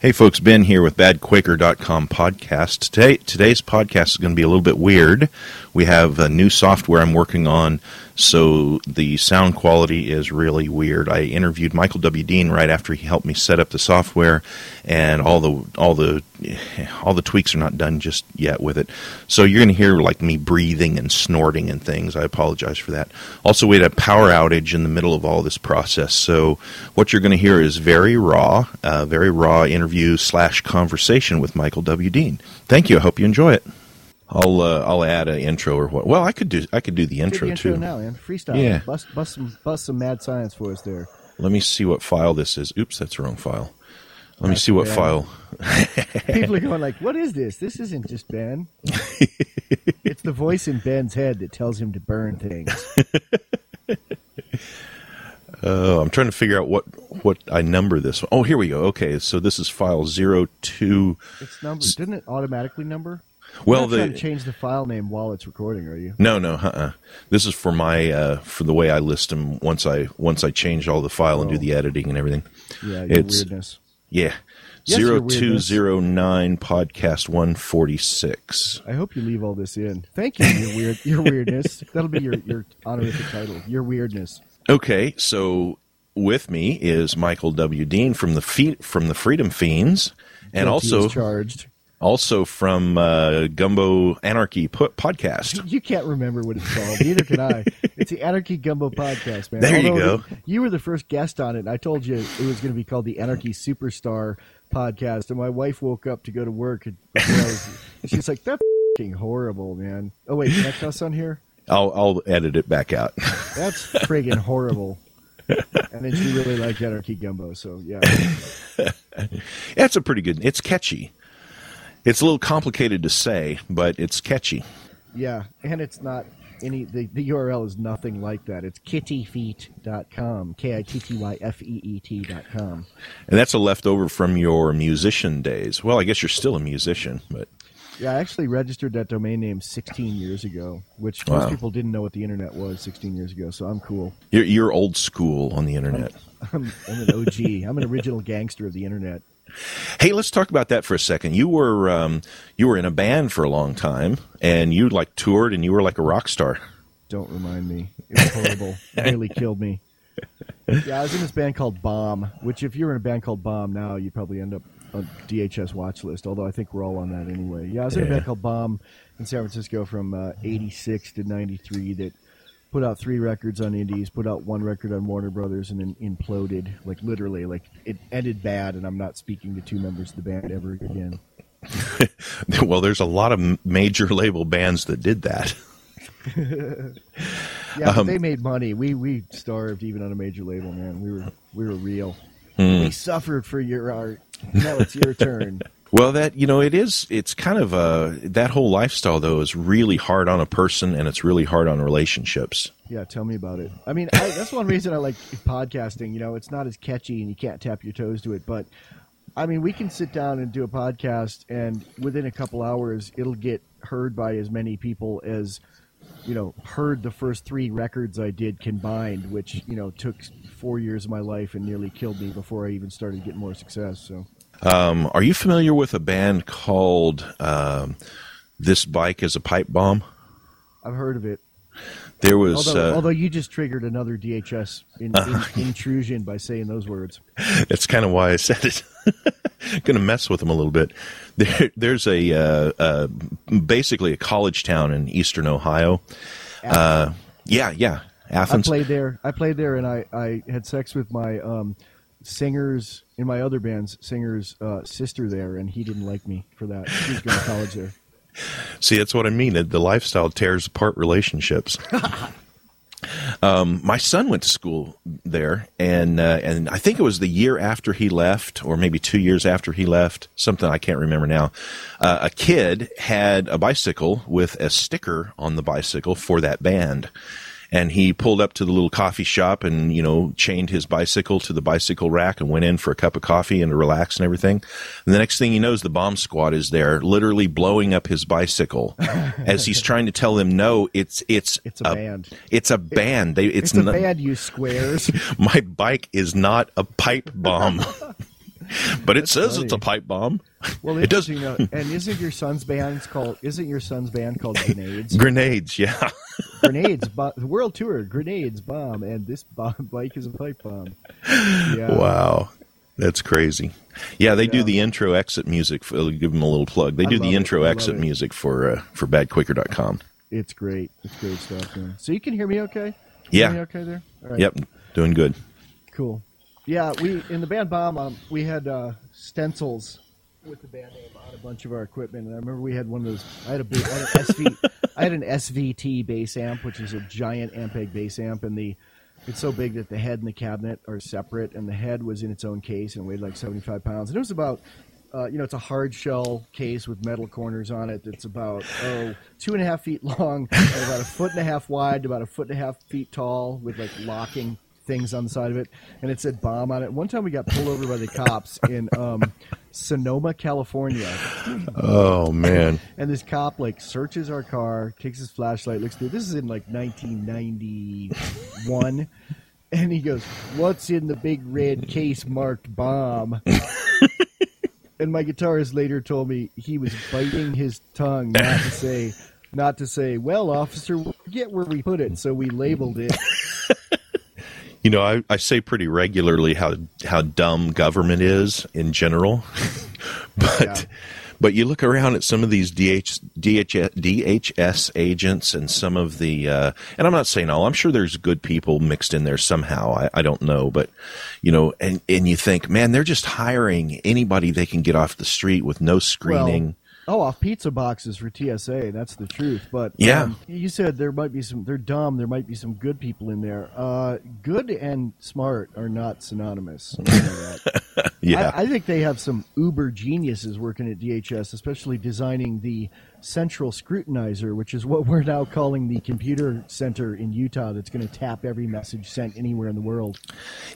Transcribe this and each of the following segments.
Hey folks, Ben here with badquaker.com podcast. Today, today's podcast is going to be a little bit weird. We have a new software I'm working on, so the sound quality is really weird. I interviewed Michael W. Dean right after he helped me set up the software, and all the all the all the tweaks are not done just yet with it. So you're going to hear like me breathing and snorting and things. I apologize for that. Also, we had a power outage in the middle of all this process, so what you're going to hear is very raw, uh, very raw interview slash conversation with Michael W. Dean. Thank you. I hope you enjoy it. I'll uh, I'll add an intro or what. Well, I could do I could do the intro, the intro too. now, man. Freestyle. Yeah. Bust, bust some, bust some mad science for us there. Let me see what file this is. Oops, that's the wrong file. Let me see what bad. file. People are going like, "What is this? This isn't just Ben. it's the voice in Ben's head that tells him to burn things." Uh, I'm trying to figure out what what I number this. Oh, here we go. Okay, so this is file zero two. It's numbered. Didn't it automatically number? Well, You're not trying the to change the file name while it's recording, are you? no no uh-uh. This is for my uh, for the way I list them once I once I change all the file and do Oh. the editing and everything. Yeah, your It's- weirdness. Yeah, Yes, zero two zero nine podcast one forty six. I hope you leave all this in. Thank you, your weird, your weirdness. That'll be your your honorific title. Your weirdness. Okay, so with me is Michael W. Dean from the Fe- from the Freedom Feens, and Guilty also charged. Also from uh, Gumbo Anarchy po- podcast. You can't remember what it's called. Neither can I. It's the Anarchy Gumbo podcast, man. There you Although go. You were the first guest on it. and I told you it was going to be called the Anarchy Superstar podcast, and my wife woke up to go to work, and was- she's like, "That's fing horrible, man." Oh wait, can I cuss on here? I'll I'll edit it back out. That's friggin' horrible. And then she really liked Anarchy Gumbo, so yeah. That's a pretty good. It's catchy. It's a little complicated to say, but it's catchy. Yeah, and it's not any the, the URL is nothing like that. It's kittyfeet.com. K I T T Y F E E T dot com. And that's a leftover from your musician days. Well, I guess you're still a musician, but Yeah, I actually registered that domain name 16 years ago, which Wow. most people didn't know what the internet was 16 years ago, so I'm cool. you're, you're old school on the internet. I'm, I'm an OG. I'm an original gangster of the internet. Hey, let's talk about that for a second. You were um, you were in a band for a long time, and you like toured, and you were like a rock star. Don't remind me. It was horrible. it nearly killed me. Yeah, I was in this band called Bomb, which if you're in a band called Bomb now, you probably end up on DHS watch list, although I think we're all on that anyway. Yeah, I was in a band called Bomb in San Francisco from uh, 86 to 93 that put out three records on indies, put out one record on Warner Brothers, and then imploded. Like, literally, like, it ended bad, and I'm not speaking to two members of the band ever again. well, there's a lot of major label bands that did that. Yeah, Um, they made money. We we starved even on a major label, man. We were we were real. Hmm. We suffered for your art. Now it's your turn. Well, that you know, it is. It's kind of uh, that whole lifestyle though is really hard on a person, and it's really hard on relationships. Yeah, tell me about it. I mean, I, that's one reason I like podcasting. You know, it's not as catchy and you can't tap your toes to it, but I mean, we can sit down and do a podcast, and within a couple hours, it'll get heard by as many people as you know heard the first three records I did combined, which you know took four years of my life and nearly killed me before I even started getting more success. So. Um, are you familiar with a band called um, "This Bike Is a Pipe Bomb"? I've heard of it. There was Although, uh, although you just triggered another DHS in, in, intrusion by saying those words. That's kind of why I said it. Going to mess with them a little bit. There, there's a uh, uh, basically a college town in eastern Ohio. Uh, yeah, yeah, I played there. I played there, and I, I had sex with my um, singer's in my other band's singer's uh, sister there, and he didn't like me for that. He was going to college there. See, that's what I mean. The lifestyle tears apart relationships. um, my son went to school there, and uh, and I think it was the year after he left, or maybe two years after he left, something I can't remember now. Uh, a kid had a bicycle with a sticker on the bicycle for that band. And he pulled up to the little coffee shop and, you know, chained his bicycle to the bicycle rack and went in for a cup of coffee and to relax and everything. And the next thing he knows, the bomb squad is there, literally blowing up his bicycle as he's trying to tell them, no, it's, it's, It's a band. It's a band. They, it's, It's a not, band, you squares. my bike is not a pipe bomb. but it says funny. it's a pipe bomb. Well, it does. You know, and isn't your son's band called? Isn't your son's band called Grenades? Grenades, yeah. grenades, bo- the world tour, grenades, bomb, and this bomb bike is a pipe bomb. Yeah. Wow, that's crazy. Yeah, they yeah. do the intro exit music. For, give them a little plug. They do the intro exit music for uh, for badquaker.com. It's great. It's great stuff. Man. So you can hear me okay? yeah. Me okay there? Yep. Doing good. Cool. Yeah, we in the band bomb um, we had uh, stencils with the band name on a bunch of our equipment, and I remember we had one of those. I had a big, I had an, SV, I had an SVT bass amp, which is a giant Ampeg bass amp, and the it's so big that the head and the cabinet are separate, and the head was in its own case and weighed like seventy five pounds, and it was about. Uh, you know, it's a hard shell case with metal corners on it. It's about oh two and a half feet long, about a foot and a half wide, about a foot and a half feet tall, with like locking things on the side of it, and it said bomb on it. One time we got pulled over by the cops in um, Sonoma, California. Oh man! and this cop like searches our car, takes his flashlight, looks through. This is in like 1991, and he goes, "What's in the big red case marked bomb?" and my guitarist later told me he was biting his tongue not to say. Not to say, well, officer, get where we put it, so we labeled it you know, I, I say pretty regularly how how dumb government is in general, but yeah. but you look around at some of these DH, DH, DHS agents and some of the uh, and I'm not saying all. I'm sure there's good people mixed in there somehow. I, I don't know, but you know, and and you think, man, they're just hiring anybody they can get off the street with no screening. Well, Oh, off pizza boxes for TSA. That's the truth. But yeah, um, you said there might be some. They're dumb. There might be some good people in there. Uh, good and smart are not synonymous. yeah, I, I, think they have some uber geniuses working at DHS, especially designing the central scrutinizer, which is what we're now calling the computer center in Utah that's going to tap every message sent anywhere in the world.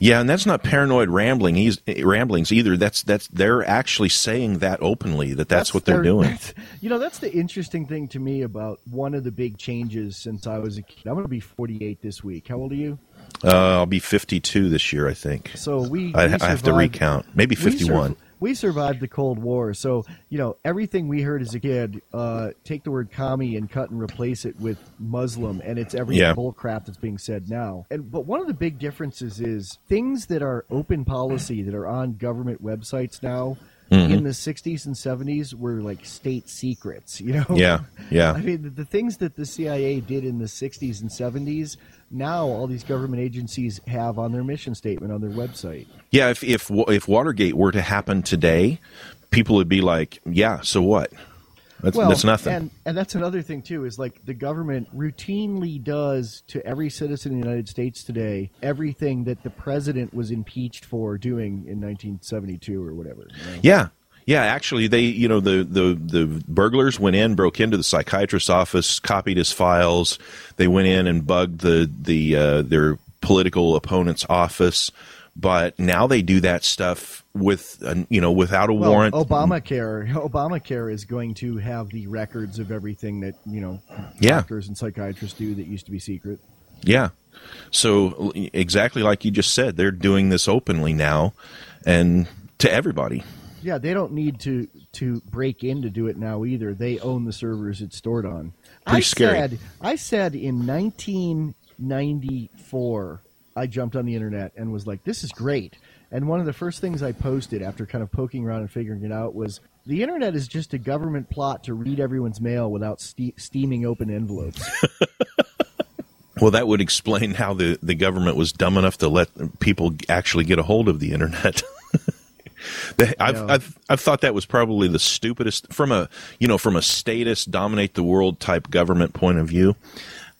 Yeah, and that's not paranoid rambling. He's ramblings either. That's that's they're actually saying that openly that that's, that's what they're doing. You know, that's the interesting thing to me about one of the big changes since I was a kid. I'm going to be 48 this week. How old are you? Uh, I'll be 52 this year, I think. So we, I, we I have to recount. Maybe 51 we survived the Cold War, so you know everything we heard as a kid. Uh, take the word "commie" and cut and replace it with Muslim, and it's every yeah. bull crap that's being said now. And but one of the big differences is things that are open policy that are on government websites now. Mm-hmm. In the 60s and 70s were like state secrets, you know? Yeah, yeah. I mean, the, the things that the CIA did in the 60s and 70s now all these government agencies have on their mission statement on their website. Yeah, if if if Watergate were to happen today, people would be like, "Yeah, so what?" That's, well, that's nothing. And, and that's another thing too is like the government routinely does to every citizen in the United States today everything that the president was impeached for doing in 1972 or whatever. You know? Yeah, yeah, actually, they you know the the the burglars went in, broke into the psychiatrist's office, copied his files. They went in and bugged the the uh, their political opponent's office. But now they do that stuff with uh, you know without a well, warrant. Obamacare Obamacare is going to have the records of everything that you know yeah. doctors and psychiatrists do that used to be secret. Yeah. So exactly like you just said, they're doing this openly now, and to everybody. Yeah, they don't need to to break in to do it now either. They own the servers it's stored on. Pretty I scary. said I said in 1994 I jumped on the internet and was like, "This is great." And one of the first things I posted after kind of poking around and figuring it out was the internet is just a government plot to read everyone's mail without ste- steaming open envelopes. well, that would explain how the, the government was dumb enough to let people actually get a hold of the internet. I've, I've I've thought that was probably the stupidest from a you know from a status dominate the world type government point of view.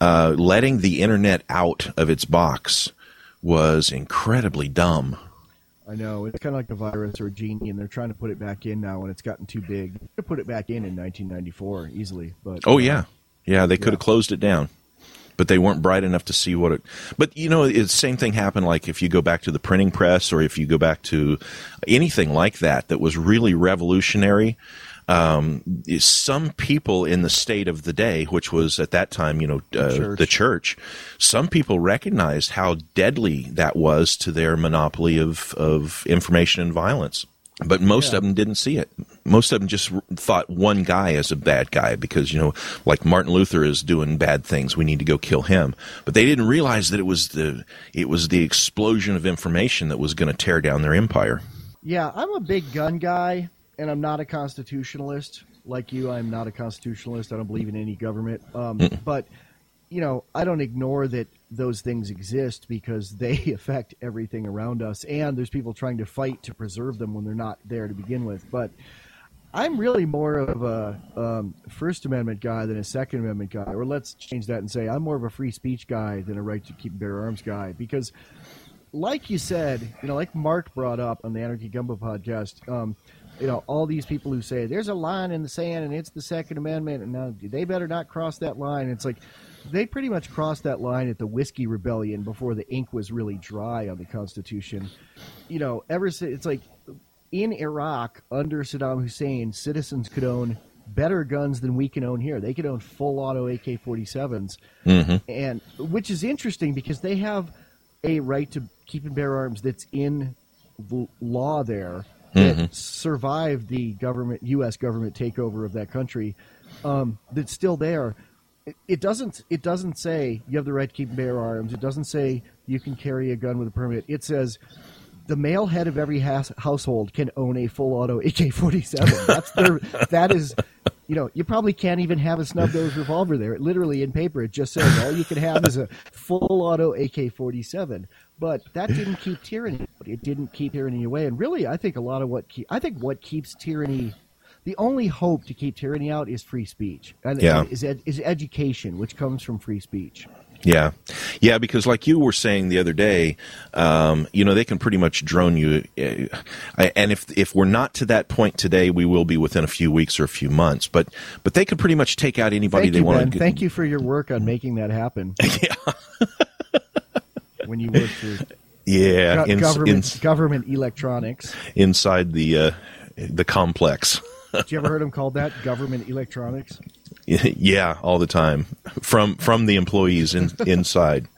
Uh, letting the internet out of its box was incredibly dumb. I know it's kind of like a virus or a genie, and they're trying to put it back in now when it's gotten too big. They put it back in in 1994 easily, but oh yeah, uh, yeah, they could yeah. have closed it down but they weren't bright enough to see what it. But you know, the same thing happened. Like if you go back to the printing press, or if you go back to anything like that, that was really revolutionary. Um, some people in the state of the day, which was at that time, you know, uh, the, church. the church, some people recognized how deadly that was to their monopoly of, of information and violence. but most Yeah. of them didn't see it. Most of them just r- thought one guy is a bad guy because you know, like Martin Luther is doing bad things. We need to go kill him. But they didn't realize that it was the it was the explosion of information that was going to tear down their empire. Yeah, I'm a big gun guy, and I'm not a constitutionalist like you. I'm not a constitutionalist. I don't believe in any government. Um, but you know, I don't ignore that those things exist because they affect everything around us, and there's people trying to fight to preserve them when they're not there to begin with. But I'm really more of a um, First Amendment guy than a Second Amendment guy. Or let's change that and say I'm more of a free speech guy than a right to keep and bear arms guy because like you said, you know, like Mark brought up on the Anarchy Gumbo podcast, um, you know, all these people who say there's a line in the sand and it's the Second Amendment, and now they better not cross that line. It's like they pretty much crossed that line at the Whiskey Rebellion before the ink was really dry on the Constitution. You know, ever since it's like in Iraq under Saddam Hussein, citizens could own better guns than we can own here. They could own full auto AK-47s, mm-hmm. and which is interesting because they have a right to keep and bear arms that's in the law there that survived the government U.S. government takeover of that country. Um, that's still there. It, it doesn't. It doesn't say you have the right to keep and bear arms. It doesn't say you can carry a gun with a permit. It says the male head of every has- household can own a full auto AK-47. That's their. that is, you know, you probably can't even have a snub nose revolver there. It literally in paper, it just says all you can have is a full auto AK-47. But that didn't keep tyranny. It didn't keep tyranny away. And really, I think a lot of what keep, I think what keeps tyranny. The only hope to keep tyranny out is free speech, and Yeah. is, ed, is education, which comes from free speech. Yeah, yeah, because like you were saying the other day, um, you know, they can pretty much drone you. Uh, and if if we're not to that point today, we will be within a few weeks or a few months. But but they can pretty much take out anybody Thank they you, want Ben. to. Thank you for your work on making that happen. yeah. when you work for Yeah, go- in, government in- government electronics. inside the uh, the complex. Did you ever heard them called that? Government electronics. yeah, all the time from from the employees in, inside.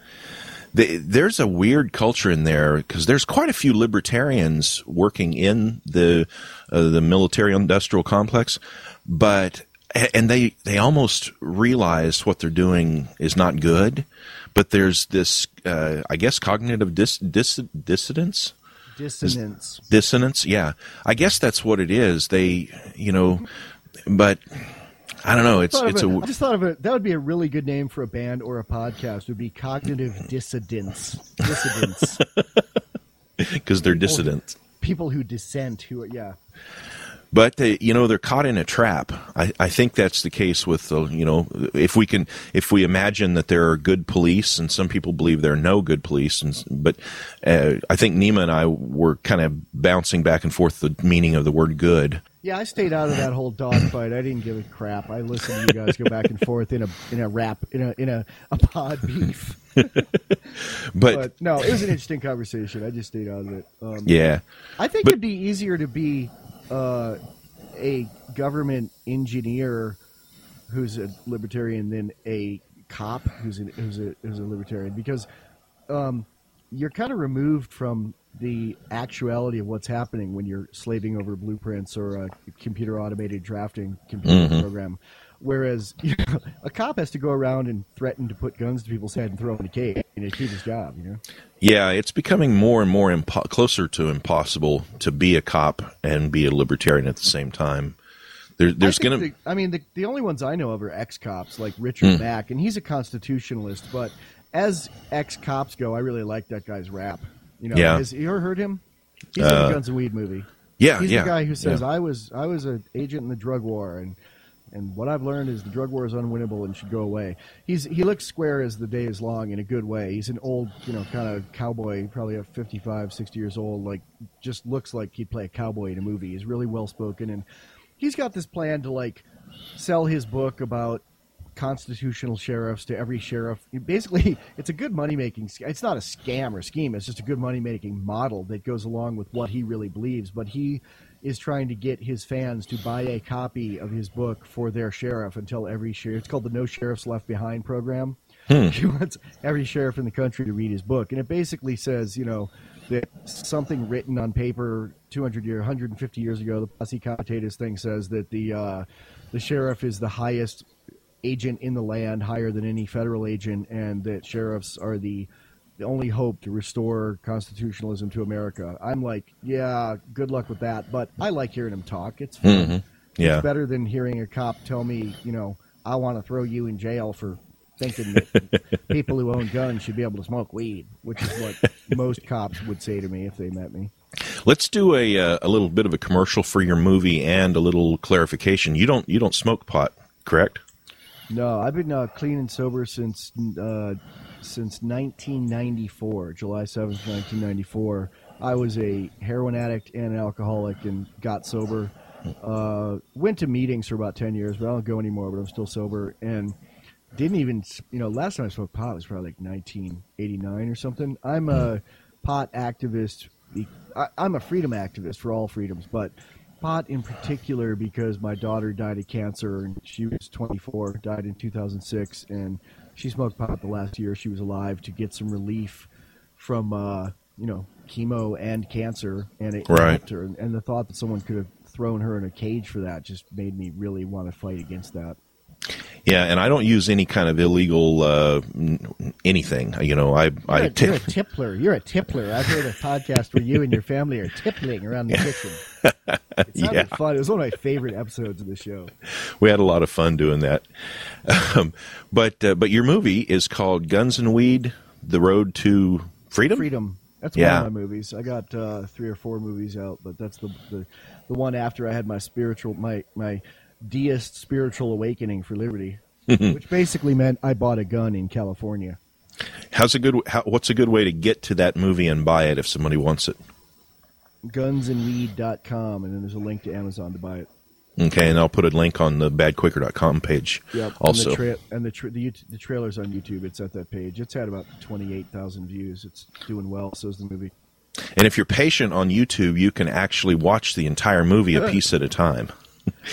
The, there's a weird culture in there because there's quite a few libertarians working in the uh, the military industrial complex, but and they they almost realize what they're doing is not good, but there's this uh, I guess cognitive dis, dis, dissidence Dissonance. dissonance yeah i guess that's what it is they you know but i don't know it's it's a- a I just thought of it. That would be a really good name for a band or a podcast. Would be cognitive dissidents. Dissidents. because they're dissidents. People who dissent. Who yeah. But they, you know they're caught in a trap I, I think that's the case with the you know if we can if we imagine that there are good police and some people believe there are no good police and but uh, i think nima and i were kind of bouncing back and forth the meaning of the word good Yeah, I stayed out of that whole dogfight. I didn't give a crap. I listened to you guys go back and forth in a in a rap in a in a, a pod beef. but, But no, it was an interesting conversation. I just stayed out of it. Um, yeah I think But- it'd be easier to be uh, a government engineer who's a libertarian than a cop who's a, who's a, who's a libertarian because um, you're kind of removed from the actuality of what's happening when you're slaving over blueprints or a computer automated drafting computer program. Whereas you know, a cop has to go around and threaten to put guns to people's head and throw them in a cage and keep his job. You know. Yeah, it's becoming more and more impo- closer to impossible to be a cop and be a libertarian at the same time. There, there's I to the- I mean, the, the only ones I know of are ex cops, like Richard Hmm. Mack, and he's a constitutionalist. But as ex cops go, I really like that guy's rap. You know, Yeah. has you ever heard him? He's in Uh, the Guns and Weed movie. yeah, He's yeah, the guy who says, yeah. "I was I was an agent in the drug war, and and what I've learned is the drug war is unwinnable and should go away." He's he looks square as the day is long in a good way. He's an old, you know, kind of cowboy, probably a 55, 60 years old. Like just looks like he'd play a cowboy in a movie. He's really well spoken, and he's got this plan to like sell his book about constitutional sheriffs to every sheriff. Basically, it's a good money making. It's not a scam or scheme. It's just a good money making model that goes along with what he really believes. But he is trying to get his fans to buy a copy of his book for their sheriff until every sheriff. It's called the No Sheriffs Left Behind program. He wants every sheriff in the country to read his book, and it basically says, you know, that something written on paper 200 years, 150 years ago, the posse comitatus thing says that the uh, the sheriff is the highest agent in the land, higher than any federal agent, and that sheriffs are the the only hope to restore constitutionalism to America. I'm like, yeah, good luck with that. But I like hearing him talk. It's. Mhm. Yeah. It's better than hearing a cop tell me, you know, I want to throw you in jail for thinking that people who own guns should be able to smoke weed, which is what most cops would say to me if they met me. Let's do a uh, a little bit of a commercial for your movie and a little clarification. You don't you don't smoke pot, correct? No, I've been uh, clean and sober since uh, since 1994, July 7th, 1994. I was a heroin addict and an alcoholic and got sober. Uh, went to meetings for about 10 years, but I don't go anymore, but I'm still sober. And didn't even, you know, last time I smoked pot was probably like 1989 or something. I'm a pot activist. I, I'm a freedom activist for all freedoms, but pot in particular because my daughter died of cancer and she was 24, died in 2006, and she smoked pot the last year she was alive to get some relief from, uh, you know, chemo and cancer, and it Right. helped her. And, and the thought that someone could have thrown her in a cage for that just made me really want to fight against that. Yeah, and I don't use any kind of illegal uh, anything. You know, I You're, I a, ta- you're a tippler. You're a tippler. I've heard a podcast where you and your family are tippling around the kitchen. It sounded Yeah. fun. It was one of my favorite episodes of the show. we had a lot of fun doing that. Um, but uh, but your movie is called Guns and Weed: The Road to Freedom. Freedom. That's Yeah. one of my movies. I got uh, three or four movies out, but that's the, the the one after I had my spiritual my my deist spiritual awakening for liberty, which basically meant I bought a gun in California. How's a good? How, what's a good way to get to that movie and buy it if somebody wants it? Gunsandweed.com, and then there's a link to Amazon to buy it. Okay, and I'll put a link on the badquaker.com page. Yep. Also, and the, tra- and the, tra- the, the trailer's on YouTube. It's at that page. It's had about twenty eight thousand views. It's doing well. So's the movie. and if you're patient on YouTube, you can actually watch the entire movie a piece at a time.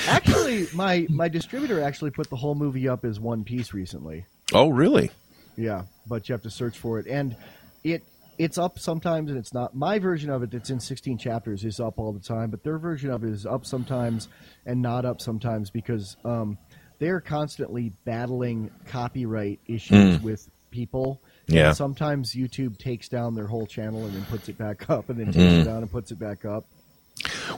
Actually, my my distributor actually put the whole movie up as one piece recently. Oh, really? Yeah, but you have to search for it, and it it's up sometimes and it's not. My version of it that's in 16 chapters is up all the time, but their version of it is up sometimes and not up sometimes because um, they're constantly battling copyright issues with people. And Yeah. sometimes YouTube takes down their whole channel and then puts it back up, and then takes it down and puts it back up.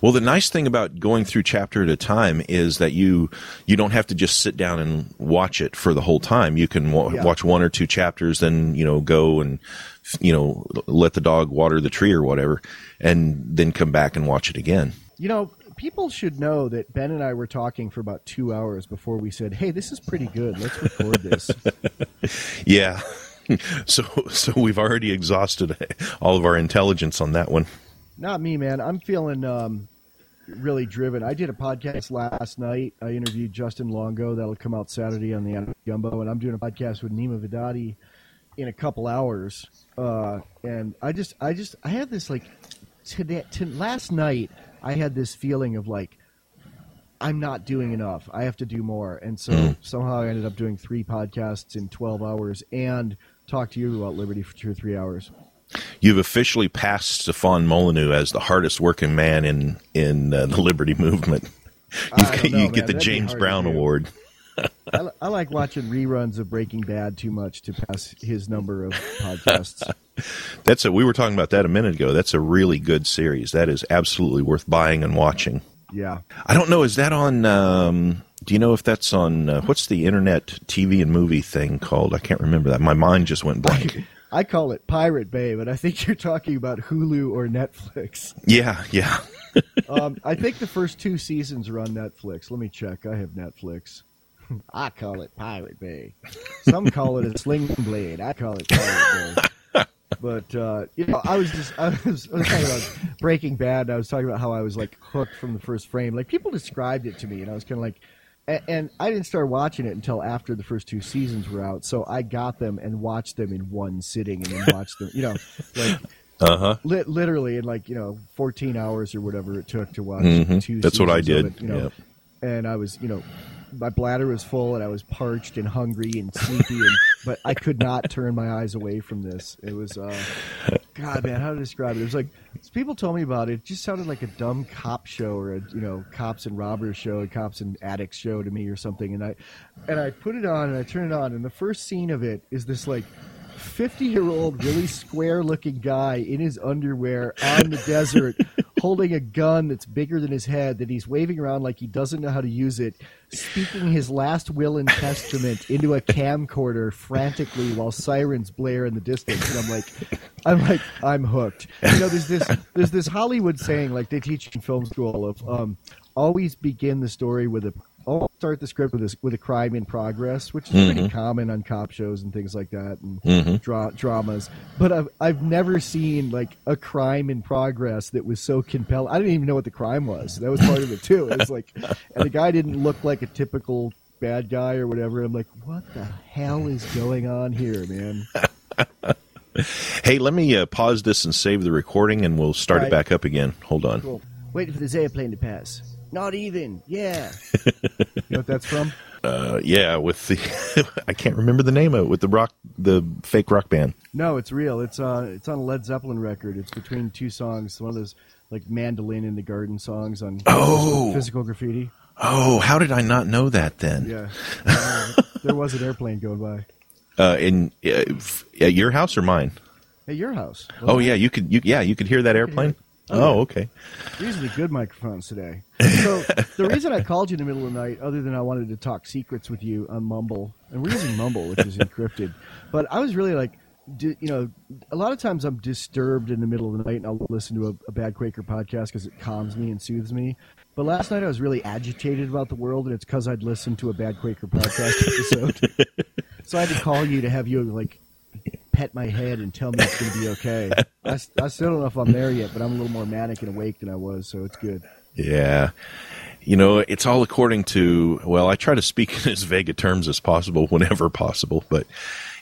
Well, the nice thing about going through chapter at a time is that you you don't have to just sit down and watch it for the whole time. You can wa- Yeah. watch one or two chapters, then you know go and you know let the dog water the tree or whatever, and then come back and watch it again. You know, people should know that Ben and I were talking for about two hours before we said, "Hey, this is pretty good. Let's record this." Yeah. so so we've already exhausted all of our intelligence on that one. Not me, man. I'm feeling um, really driven. I did a podcast last night. I interviewed Justin Longo. That'll come out Saturday on the Anarchy Gumbo, and I'm doing a podcast with Nima Vidadi in a couple hours. Uh, and I just, I just, I had this like today, to, last night. I had this feeling of like I'm not doing enough. I have to do more. And so Mm. somehow I ended up doing three podcasts in 12 hours and talk to you about Liberty for two or three hours. You've officially passed Stefan Molyneux as the hardest working man in in uh, the Liberty movement. Don't know, you man. get the That'd James Brown. Award. I, I like watching reruns of Breaking Bad too much to pass his number of podcasts. That's a. We were talking about that a minute ago. That's a really good series. That is absolutely worth buying and watching. Yeah. I don't know. Is that on? Um, do you know if that's on? Uh, what's the internet TV and movie thing called? I can't remember that. My mind just went blank. I call it Pirate Bay, but I think you're talking about Hulu or Netflix. yeah, yeah. Um, I think the first two seasons are on Netflix. Let me check. I have Netflix. I call it Pirate Bay. Some call it a sling blade. I call it Pirate Bay. But uh, you know, I was just I was, I was talking about Breaking Bad. And I was talking about how I was like hooked from the first frame. Like people described it to me, and I was kind of like, and, and I didn't start watching it until after the first two seasons were out. So I got them and watched them in one sitting, and then watched them. You know, like Uh huh. Li- literally in like you know 14 hours or whatever it took to watch Mhm. two That's what I did, it, you know and i was you know my bladder was full and i was parched and hungry and sleepy and but i could not turn my eyes away from this it was uh God, man, how to describe it? It was like people told me about it. It just sounded like a dumb cop show or a you know cops and robbers show, a cops and addicts show to me or something. And I and I put it on and I turn it on, and the first scene of it is this like 50 year old, really square looking guy in his underwear on the desert holding a gun that's bigger than his head that he's waving around like he doesn't know how to use it, speaking his last will and testament into a camcorder frantically while sirens blare in the distance. And I'm like, I'm like, I'm hooked. You know, there's this, there's this Hollywood saying, like they teach in film school of, um, always begin the story with a I'll start the script with a, with a crime in progress, which is mm-hmm. pretty common on cop shows and things like that and mm-hmm. dra- dramas. But I've I've never seen like a crime in progress that was so compelling. I didn't even know what the crime was. That was part of it too. It was like, and the guy didn't look like a typical bad guy or whatever. I'm like, what the hell is going on here, man? hey, let me uh, pause this and save the recording, and we'll start right. it back up again. Hold on. Cool. Waiting for this airplane to pass. Not even. Yeah. you know what that's from? Uh, yeah, with the I can't remember the name of it with the rock, the fake rock band. No, it's real. It's uh, it's on a Led Zeppelin record. It's between two songs. One of those like mandolin in the garden songs on oh physical graffiti. Oh, how did I not know that then? Yeah, uh, there was an airplane going by. Uh, in uh, at your house or mine? At your house. Oh yeah, you could. You, yeah, you could hear that airplane. Oh, oh okay. These are the good microphones today. So the reason I called you in the middle of the night, other than I wanted to talk secrets with you on Mumble, and we're using Mumble, which is encrypted, but I was really like, you know, a lot of times I'm disturbed in the middle of the night, and I'll listen to a, a Bad Quaker podcast because it calms me and soothes me. But last night I was really agitated about the world, and it's because I'd listened to a Bad Quaker podcast episode. so I had to call you to have you like pet my head and tell me it's going to be okay. I, I still don't know if I'm there yet, but I'm a little more manic and awake than I was, so it's good. Yeah. You know, it's all according to, well, I try to speak in as vague a terms as possible whenever possible, but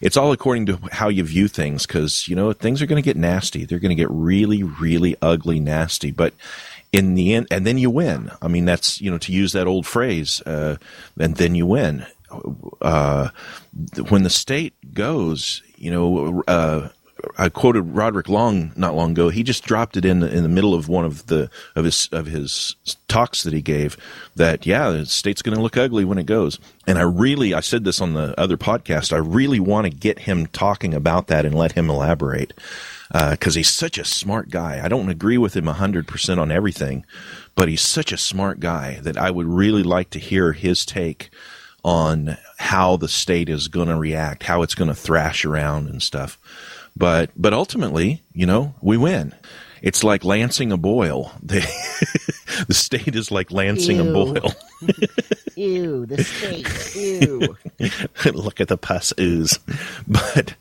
it's all according to how you view things because, you know, things are going to get nasty. They're going to get really, really ugly, nasty. But in the end, and then you win. I mean, that's, you know, to use that old phrase, uh, and then you win. Uh, when the state goes, you know, uh, I quoted Roderick Long not long ago. He just dropped it in the, in the middle of one of the of his of his talks that he gave. That yeah, the state's going to look ugly when it goes. And I really, I said this on the other podcast. I really want to get him talking about that and let him elaborate because uh, he's such a smart guy. I don't agree with him hundred percent on everything, but he's such a smart guy that I would really like to hear his take on how the state is going to react, how it's going to thrash around and stuff. But but ultimately, you know, we win. It's like lancing a boil. the state is like lancing Ew. a boil. Ew, the state. Ew. Look at the pus ooze. But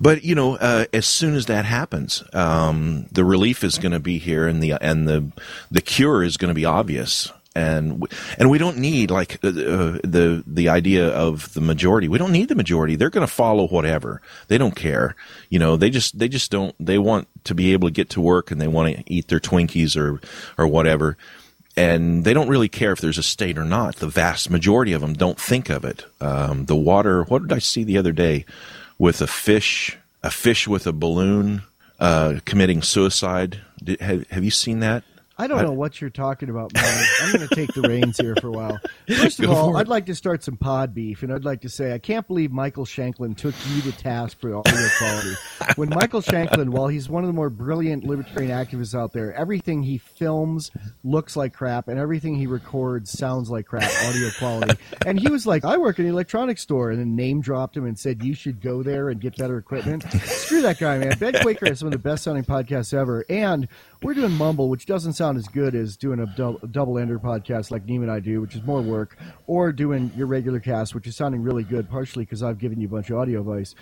but you know, uh, as soon as that happens, um, the relief is going to be here, and the and the the cure is going to be obvious and and we don't need like uh, uh, the the idea of the majority. We don't need the majority. They're going to follow whatever. They don't care. You know, they just they just don't. They want to be able to get to work and they want to eat their Twinkies or or whatever. And they don't really care if there's a state or not. The vast majority of them don't think of it. Um, the water. What did I see the other day with a fish? A fish with a balloon uh, committing suicide. Did, have, have you seen that? I don't know what you're talking about, man. I'm going to take the reins here for a while. First of Go all, I'd like to start some pod beef, and I'd like to say I can't believe Michael Shanklin took you to task for audio quality. When Michael Shanklin, while he's one of the more brilliant libertarian activists out there, everything he films looks like crap, and everything he records sounds like crap, audio quality. And he was like, "I work in an electronics store," and then name dropped him and said, "You should go there and get better equipment." Screw that guy, man. Bad Quaker has some of the best sounding podcasts ever, and we're doing Mumble, which doesn't sound as good as doing a, do- double ender podcast like Neem and I do, which is more work, or doing your regular cast, which is sounding really good, partially because I've given you a bunch of audio advice.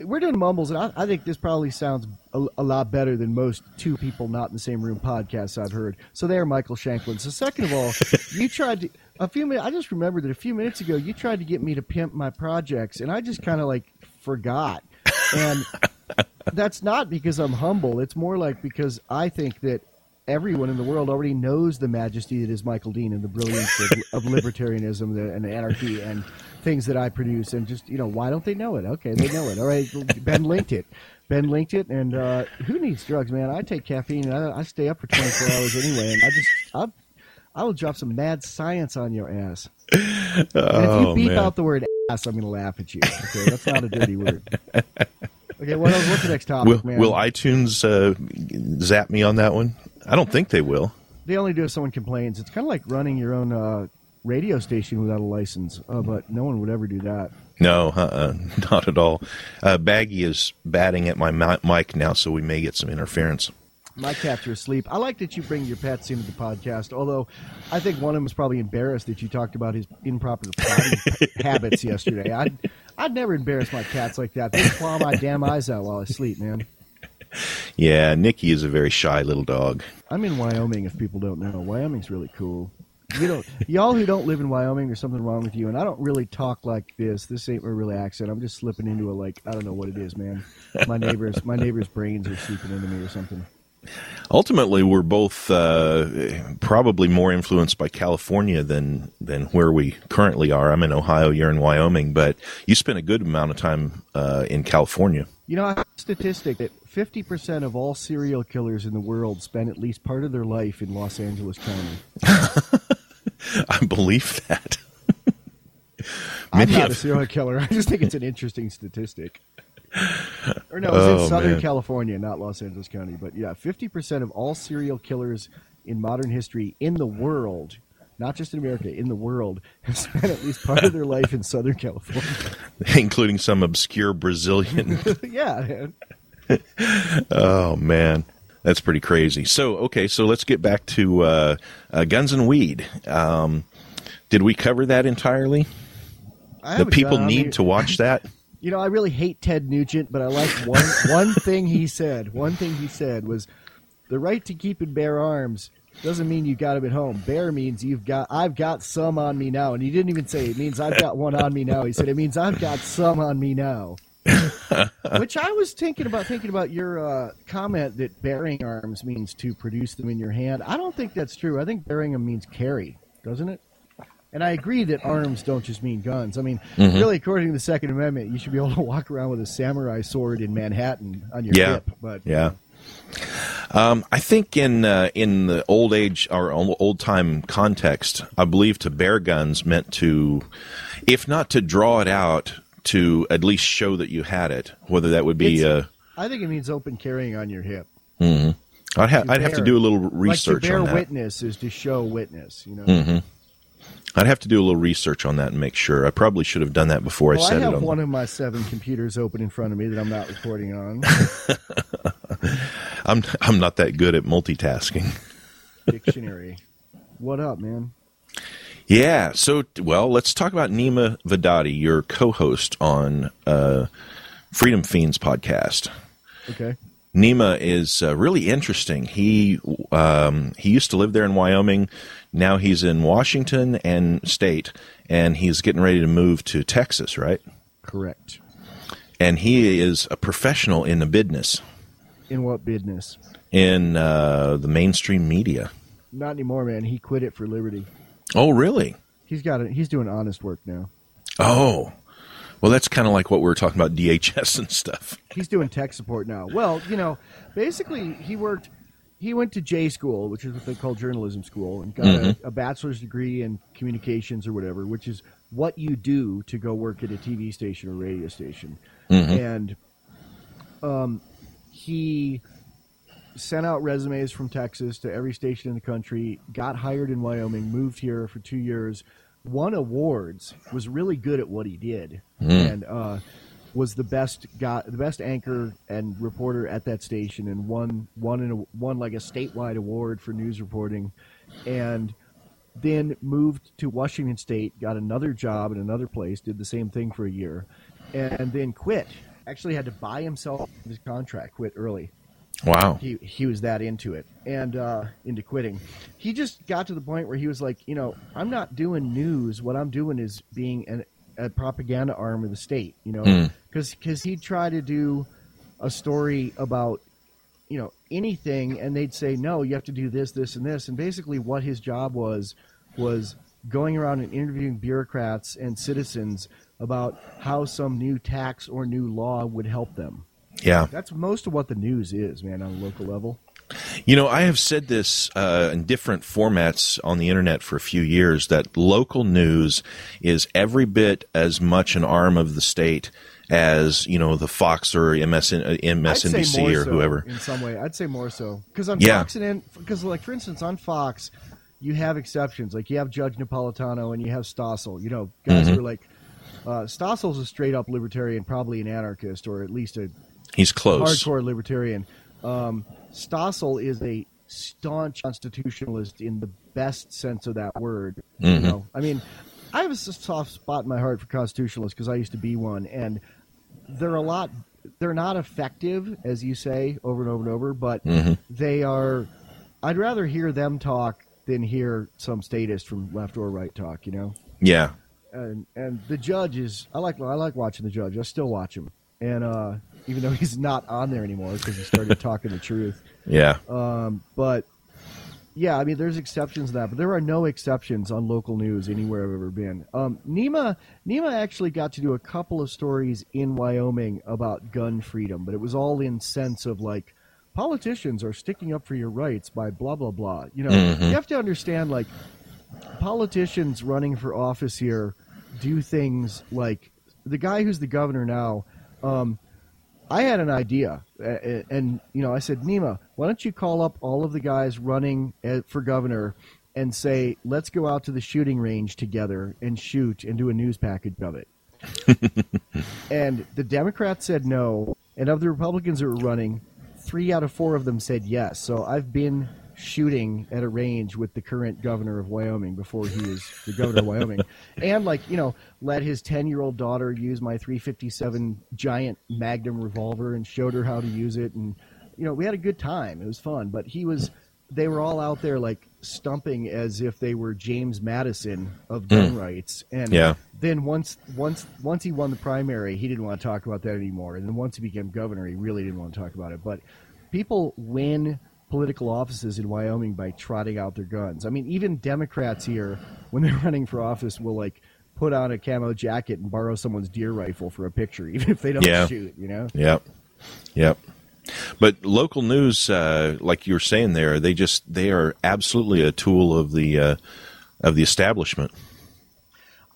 We're doing mumbles, and I, I think this probably sounds a, a, lot better than most two people not in the same room podcasts I've heard. So there, Michael Shanklin. So second of all, you tried to a few minutes. I just remembered that a few minutes ago you tried to get me to pimp my projects, and I just kind of like forgot. And that's not because I'm humble. It's more like because I think that everyone in the world already knows the majesty that is Michael Dean and the brilliance of, of libertarianism and anarchy and things that I produce. And just you know, why don't they know it? Okay, they know it. All right, Ben linked it. Ben linked it, and uh, who needs drugs, man? I take caffeine, and I, I stay up for 24 hours anyway, and I just I, I will drop some mad science on your ass. And if you Oh, beep man. out the word ass, I'm going to laugh at you. Okay, that's not a dirty word. Okay, what else, what's the next topic, Will, man? will iTunes uh, zap me on that one? I don't think they will. They only do if someone complains. It's kind of like running your own uh, radio station without a license, uh, but no one would ever do that. No, uh-uh, not at all. Uh, Baggy is batting at my mi- mic now, so we may get some interference. My cats are asleep. I like that you bring your pets into the podcast, although I think one of them was probably embarrassed that you talked about his improper potty habits yesterday. I'd, I'd never embarrass my cats like that. They claw my damn eyes out while I sleep, man. Yeah, Nikki is a very shy little dog. I'm in Wyoming. If people don't know, Wyoming's really cool. You know, y'all who don't live in Wyoming, there's something wrong with you. And I don't really talk like this. This ain't my real accent. I'm just slipping into a like I don't know what it is, man. My neighbors, my neighbors' brains are seeping into me or something. Ultimately, we're both uh, probably more influenced by California than than where we currently are. I'm in Ohio, you're in Wyoming, but you spent a good amount of time uh, in California. You know, I have a statistic that 50% of all serial killers in the world spend at least part of their life in Los Angeles County. I believe that. I'm not a serial killer. I just think it's an interesting statistic. Or no, it's Oh, in Southern man. California, not Los Angeles County. But yeah, 50% of all serial killers in modern history in the world, not just in America, in the world, have spent at least part of their life in Southern California. including some obscure Brazilian. yeah, man. oh man, that's pretty crazy. So okay, so let's get back to uh, uh, Guns and Weed. Um, did we cover that entirely? I The people need to watch that. You know, I really hate Ted Nugent, but I like one one thing he said. One thing he said was the right to keep and bear arms doesn't mean you got him at home. Bear means you've got I've got some on me now. And he didn't even say it means I've got one on me now. He said it means I've got some on me now. Which I was thinking about thinking about your uh, comment that bearing arms means to produce them in your hand. I don't think that's true. I think bearing them means carry, doesn't it? And I agree that arms don't just mean guns. I mean, Mm-hmm. really, according to the Second Amendment, you should be able to walk around with a samurai sword in Manhattan on your Yeah. hip. But Yeah. Um, I think in uh, in the old age or old time context, I believe to bear guns meant to, if not to draw it out, to at least show that you had it. Whether that would be, uh, I think it means open carrying on your hip. I'd, ha- I'd have to do a little research like to bear witness is to show witness. You know. Mhm. I'd have to do a little research on that and make sure. I probably should have done that before I Well, I said it. have On one of my seven computers open in front of me that I'm not recording on. I'm I'm not that good at multitasking. Dictionary. What up, man? Yeah. So, well, let's talk about Nima Vadati, your co-host on uh, Freedom Feens podcast. Okay. Nima is uh, really interesting. He um, he used to live there in Wyoming. Now he's in Washington and state, and he's getting ready to move to Texas, right? Correct. And he is a professional in the business In what business? in uh, the mainstream media. Not anymore, man. He quit it for liberty. Oh, really? He's got it. He's doing honest work now. Oh, well, that's kind of like what we were talking about DHS and stuff. He's doing tech support now. Well, you know, basically, he worked. He went to J school, which is what they call journalism school, and got a, a bachelor's degree in communications or whatever, which is what you do to go work at a TV station or radio station. And um, he sent out resumes from Texas to every station in the country, got hired in Wyoming, moved here for two years, won awards, was really good at what he did, and uh, was the best got the best anchor and reporter at that station, and won won in a, won like a statewide award for news reporting, and then moved to Washington State, got another job in another place, did the same thing for a year, and then quit. Actually, had to buy himself his contract, quit early Wow. he he was that into it and uh, into quitting. He just got to the point where he was like, you know, I'm not doing news. What I'm doing is being an, a propaganda arm of the state. You know, Mm. because he'd try to do a story about you know anything, and they'd say no, you have to do this, this, and this, and basically what his job was was going around and interviewing bureaucrats and citizens about how some new tax or new law would help them. Yeah. That's most of what the news is, man, on a local level. You know, I have said this uh, in different formats on the internet for a few years that local news is every bit as much an arm of the state as you know the Fox or MSN, uh, MSNBC or so whoever. In some way, I'd say more so because on Yeah. Fox and because like for instance on Fox, you have exceptions like you have Judge Napolitano and you have Stossel. You know, guys Mhm. who are like uh, Stossel's a straight up libertarian, probably an anarchist or at least a He's close. hardcore libertarian. Um, Stossel is a staunch constitutionalist in the best sense of that word. You Mhm. know, I mean, I have a soft spot in my heart for constitutionalists because I used to be one, and they're a lot. They're not effective, as you say, over and over and over, but Mhm. they are. I'd rather hear them talk than hear some statist from left or right talk. You know Yeah. and and the judge is I like I like watching the judge. I still watch him, and uh, even though he's not on there anymore because he started talking the truth. Yeah. Um, but yeah, I mean, there's exceptions to that, but there are no exceptions on local news anywhere I've ever been. Um, Nima Nima actually got to do a couple of stories in Wyoming about gun freedom, but it was all in sense of like politicians are sticking up for your rights by blah blah blah. You know, Mhm. you have to understand like politicians running for office here do things like the guy who's the governor now. Um, I had an idea, and you know, I said, Nima, why don't you call up all of the guys running uh, for governor and say, let's go out to the shooting range together and shoot and do a news package of it. and the Democrats said no, and of the Republicans that were running, three out of four of them said yes. So I've been shooting at a range with the current governor of Wyoming before he was the governor of Wyoming, and like you know, let his ten-year-old daughter use my 357 giant Magnum revolver and showed her how to use it, and you know, we had a good time. It was fun, but he was. They were all out there like stumping as if they were James Madison of hmm. gun rights, and Yeah. then once once once he won the primary, he didn't want to talk about that anymore. And then once he became governor, he really didn't want to talk about it. But people win political offices in Wyoming by trotting out their guns. I mean, even Democrats here, when they're running for office, will like put on a camo jacket and borrow someone's deer rifle for a picture, even if they don't Yeah. shoot. You know? Yep. Yep. But local news, uh, like you were saying there, they just they are absolutely a tool of the uh, of the establishment.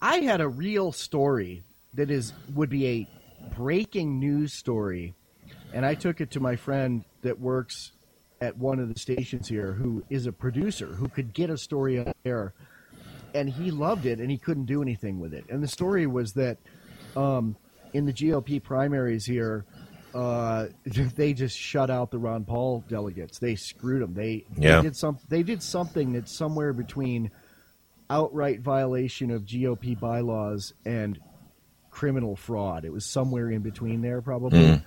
I had a real story that is would be a breaking news story, and I took it to my friend that works at one of the stations here, who is a producer who could get a story on air, and he loved it, and he couldn't do anything with it. And the story was that um, in the GOP primaries here. Uh, they just shut out the Ron Paul delegates. They screwed them. They, Yeah. they did some. They did something that's somewhere between outright violation of GOP bylaws and criminal fraud. It was somewhere in between there, probably. Mm.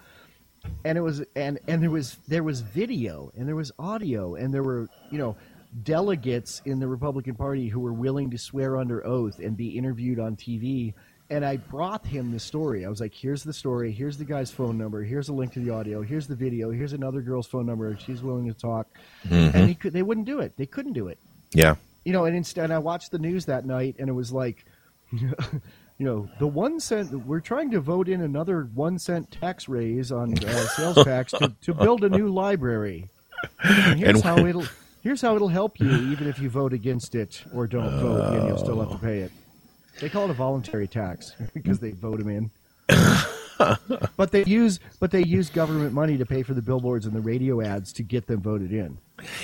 And it was and and there was there was video and there was audio and there were you know delegates in the Republican Party who were willing to swear under oath and be interviewed on TV. And I brought him the story. I was like, "Here's the story. Here's the guy's phone number. Here's a link to the audio. Here's the video. Here's another girl's phone number. She's willing to talk." Mhm. And he could. They wouldn't do it. They couldn't do it Yeah. you know, and instead I watched the news that night, and it was like, you know, the one cent. We're trying to vote in another one cent tax raise on uh, sales tax to, to build a new library. And here's And- how it'll here's how it'll help you, even if you vote against it or don't vote, and you'll still have to pay it. They call it a voluntary tax because they vote them in. but they use but they use government money to pay for the billboards and the radio ads to get them voted in.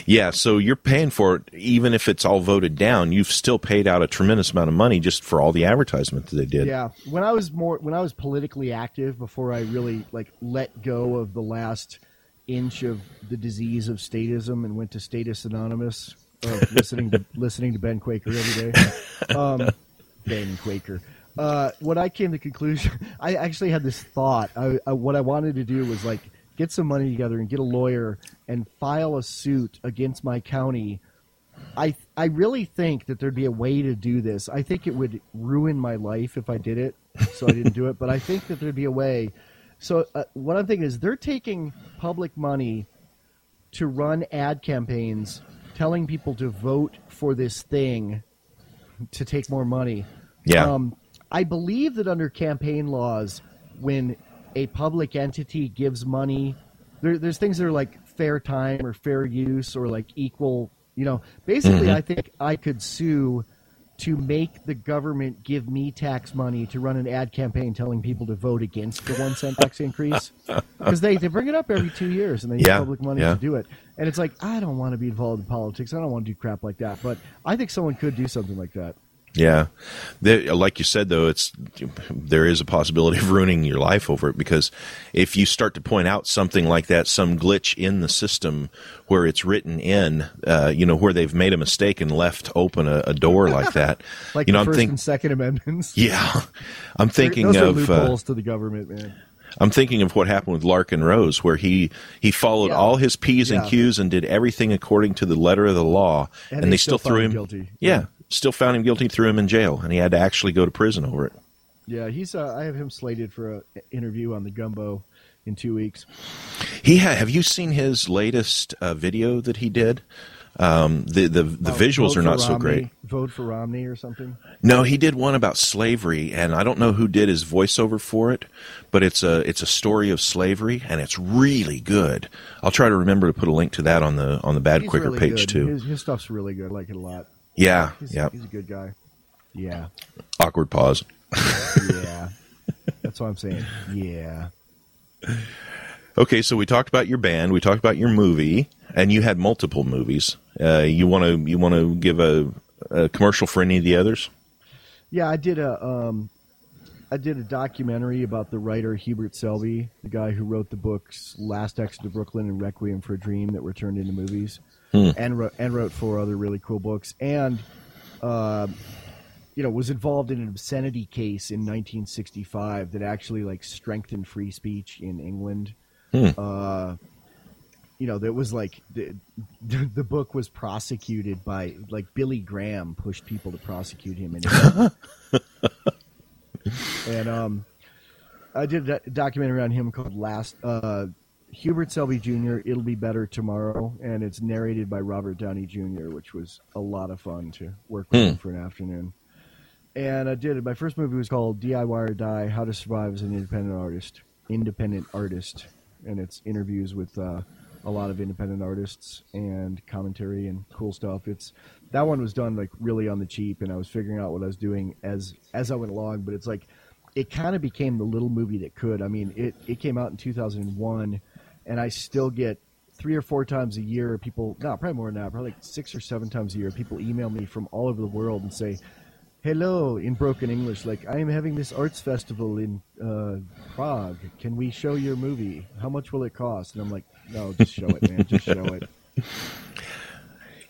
Yeah, so you're paying for it, even if it's all voted down. You've still paid out a tremendous amount of money just for all the advertisement that they did. Yeah, when I was more when I was politically active before I really like let go of the last inch of the disease of statism and went to Status Anonymous, of listening to listening to Ben Quaker every day. Um, Ben Quaker. Uh, when I came to the conclusion, I actually had this thought. I, I, what I wanted to do was like get some money together and get a lawyer and file a suit against my county I I really think that there'd be a way to do this. I think it would ruin my life if I did it, so I didn't do it. But I think that there'd be a way. So uh, what I'm thinking is they're taking public money to run ad campaigns telling people to vote for this thing to take more money. Yeah. Um, I believe that under campaign laws, when a public entity gives money, there, there's things that are like fair time or fair use or like equal. You know, basically, Mhm. I think I could sue to make the government give me tax money to run an ad campaign telling people to vote against the one cent tax increase because they, they bring it up every two years and they use public money yeah. to do it and it's like i don't want to be involved in politics i don't want to do crap like that but i think someone could do something like that Yeah, there, like you said, though, it's there is a possibility of ruining your life over it because if you start to point out something like that, some glitch in the system where it's written in, uh, you know, where they've made a mistake and left open a, a door like that, like you know, the I'm first thinking, and second amendments yeah, I'm thinking those are of uh, loopholes to the government man I'm thinking of what happened with Larken Rose, where he he followed Yeah. all his p's and Yeah. q's and did everything according to the letter of the law, And and, they still, still threw him him guilty. Yeah, still found him guilty, threw him in jail, and he had to actually go to prison over it. yeah he's uh, i have him slated for an interview on the gumbo in two weeks He ha- have you seen his latest uh, video that he did? Um, the the the Oh, visuals are not so Romney- great. vote for romney or something No, he did one about slavery, and I don't know who did his voiceover for it, but it's a it's a story of slavery, and it's really good. I'll try to remember to put a link to that on the on the Bad He's Quaker really page good. too. his, his stuff's really good I like it a lot yeah, he's, yeah. he's a good guy yeah Awkward pause. yeah that's what i'm saying yeah Okay, so we talked about your band, we talked about your movie, and you had multiple movies. Uh, you want to you want to give a, a commercial for any of the others? Yeah, I did a um, I did a documentary about the writer Hubert Selby, the guy who wrote the books Last Exit to Brooklyn and Requiem for a Dream that were turned into movies, Hmm. and wrote, and wrote four other really cool books, and uh, you know was involved in an obscenity case in 1965 that actually like strengthened free speech in England. Hmm. Uh, you know, that was like the, the book was prosecuted by like Billy Graham pushed people to prosecute him, and and um, I did a documentary on him called Last uh, Hubert Selby Jr. It'll be better tomorrow, and it's narrated by Robert Downey Jr., which was a lot of fun to work with Hmm. for an afternoon. And I did it. My first movie was called DIY or Die: How to Survive as an Independent Artist. Independent artist, and it's interviews with uh, a lot of independent artists and commentary and cool stuff. It's that one was done like really on the cheap, and I was figuring out what I was doing as as I went along. But it's like it kind of became the little movie that could. I mean, it it came out in 2001, and I still get three or four times a year people no probably more than that probably like six or seven times a year people email me from all over the world and say hello in broken english like i am having this arts festival in uh, prague. Can we show your movie? How much will it cost? And i'm like no just show it man just show it.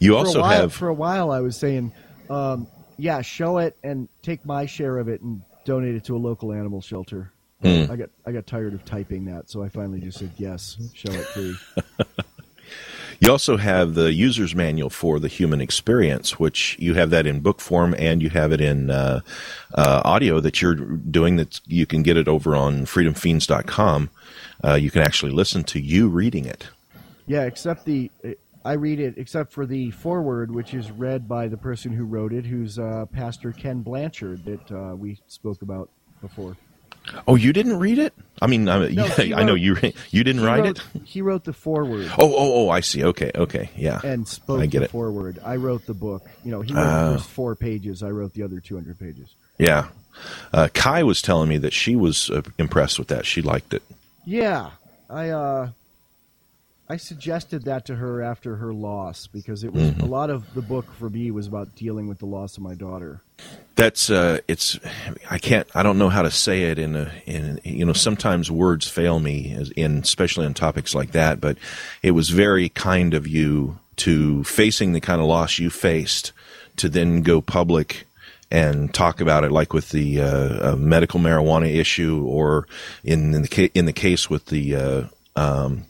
You for also while, have for a while i was saying um, yeah show it and take my share of it and donate it to a local animal shelter Hmm. i got i got tired of typing that so i finally just said yes show it free you also have the user's manual for the human experience, which you have that in book form and you have it in uh, uh, audio that you're doing. That you can get it over on freedomfeens.com. Uh, you can actually listen to you reading it. Yeah, except the I read it except for the foreword, which is read by the person who wrote it, who's uh, Pastor Ken Blanchard that uh, we spoke about before. Oh, you didn't read it? I mean, I, No, yeah, I know you. You didn't write wrote- it. He wrote the foreword Oh, oh, oh! I see. Okay, okay, yeah. and spoke I get the it. foreword. I wrote the book. You know, he wrote Oh. the first four pages. I wrote the other two hundred pages. Yeah. Uh, Kai was telling me that she was uh, impressed with that. She liked it. Yeah, I uh, I suggested that to her after her loss because it was Mhm. a lot of the book for me was about dealing with the loss of my daughter. That's uh, it's. I can't. I don't know how to say it in a. In you know, sometimes words fail me, as in especially on topics like that. But it was very kind of you to facing the kind of loss you faced to then go public and talk about it, like with the uh, uh, medical marijuana issue, or in, in the ca- in the case with the. Uh, um,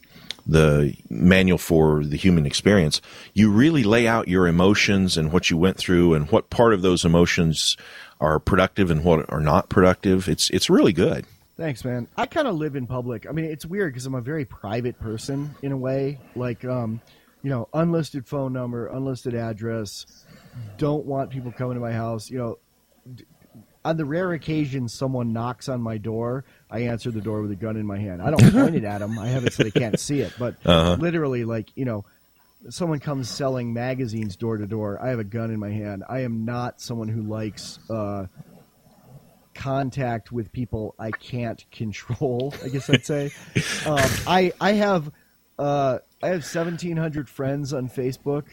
the manual for the human experience, you really lay out your emotions and what you went through and what part of those emotions are productive and what are not productive. It's it's really good. Thanks, man. I kind of live in public. I mean, it's weird because I'm a very private person in a way. Like, um, you know, unlisted phone number, unlisted address. Don't want people coming to my house. You know, on the rare occasion someone knocks on my door, I answer the door with a gun in my hand. I don't point it at them. I have it so they can't see it. But Uh-huh. literally, like, you know, someone comes selling magazines door to door. I have a gun in my hand. I am not someone who likes. Uh, contact with people I can't control. I guess I'd say. um, I I have uh, I have seventeen hundred friends on Facebook,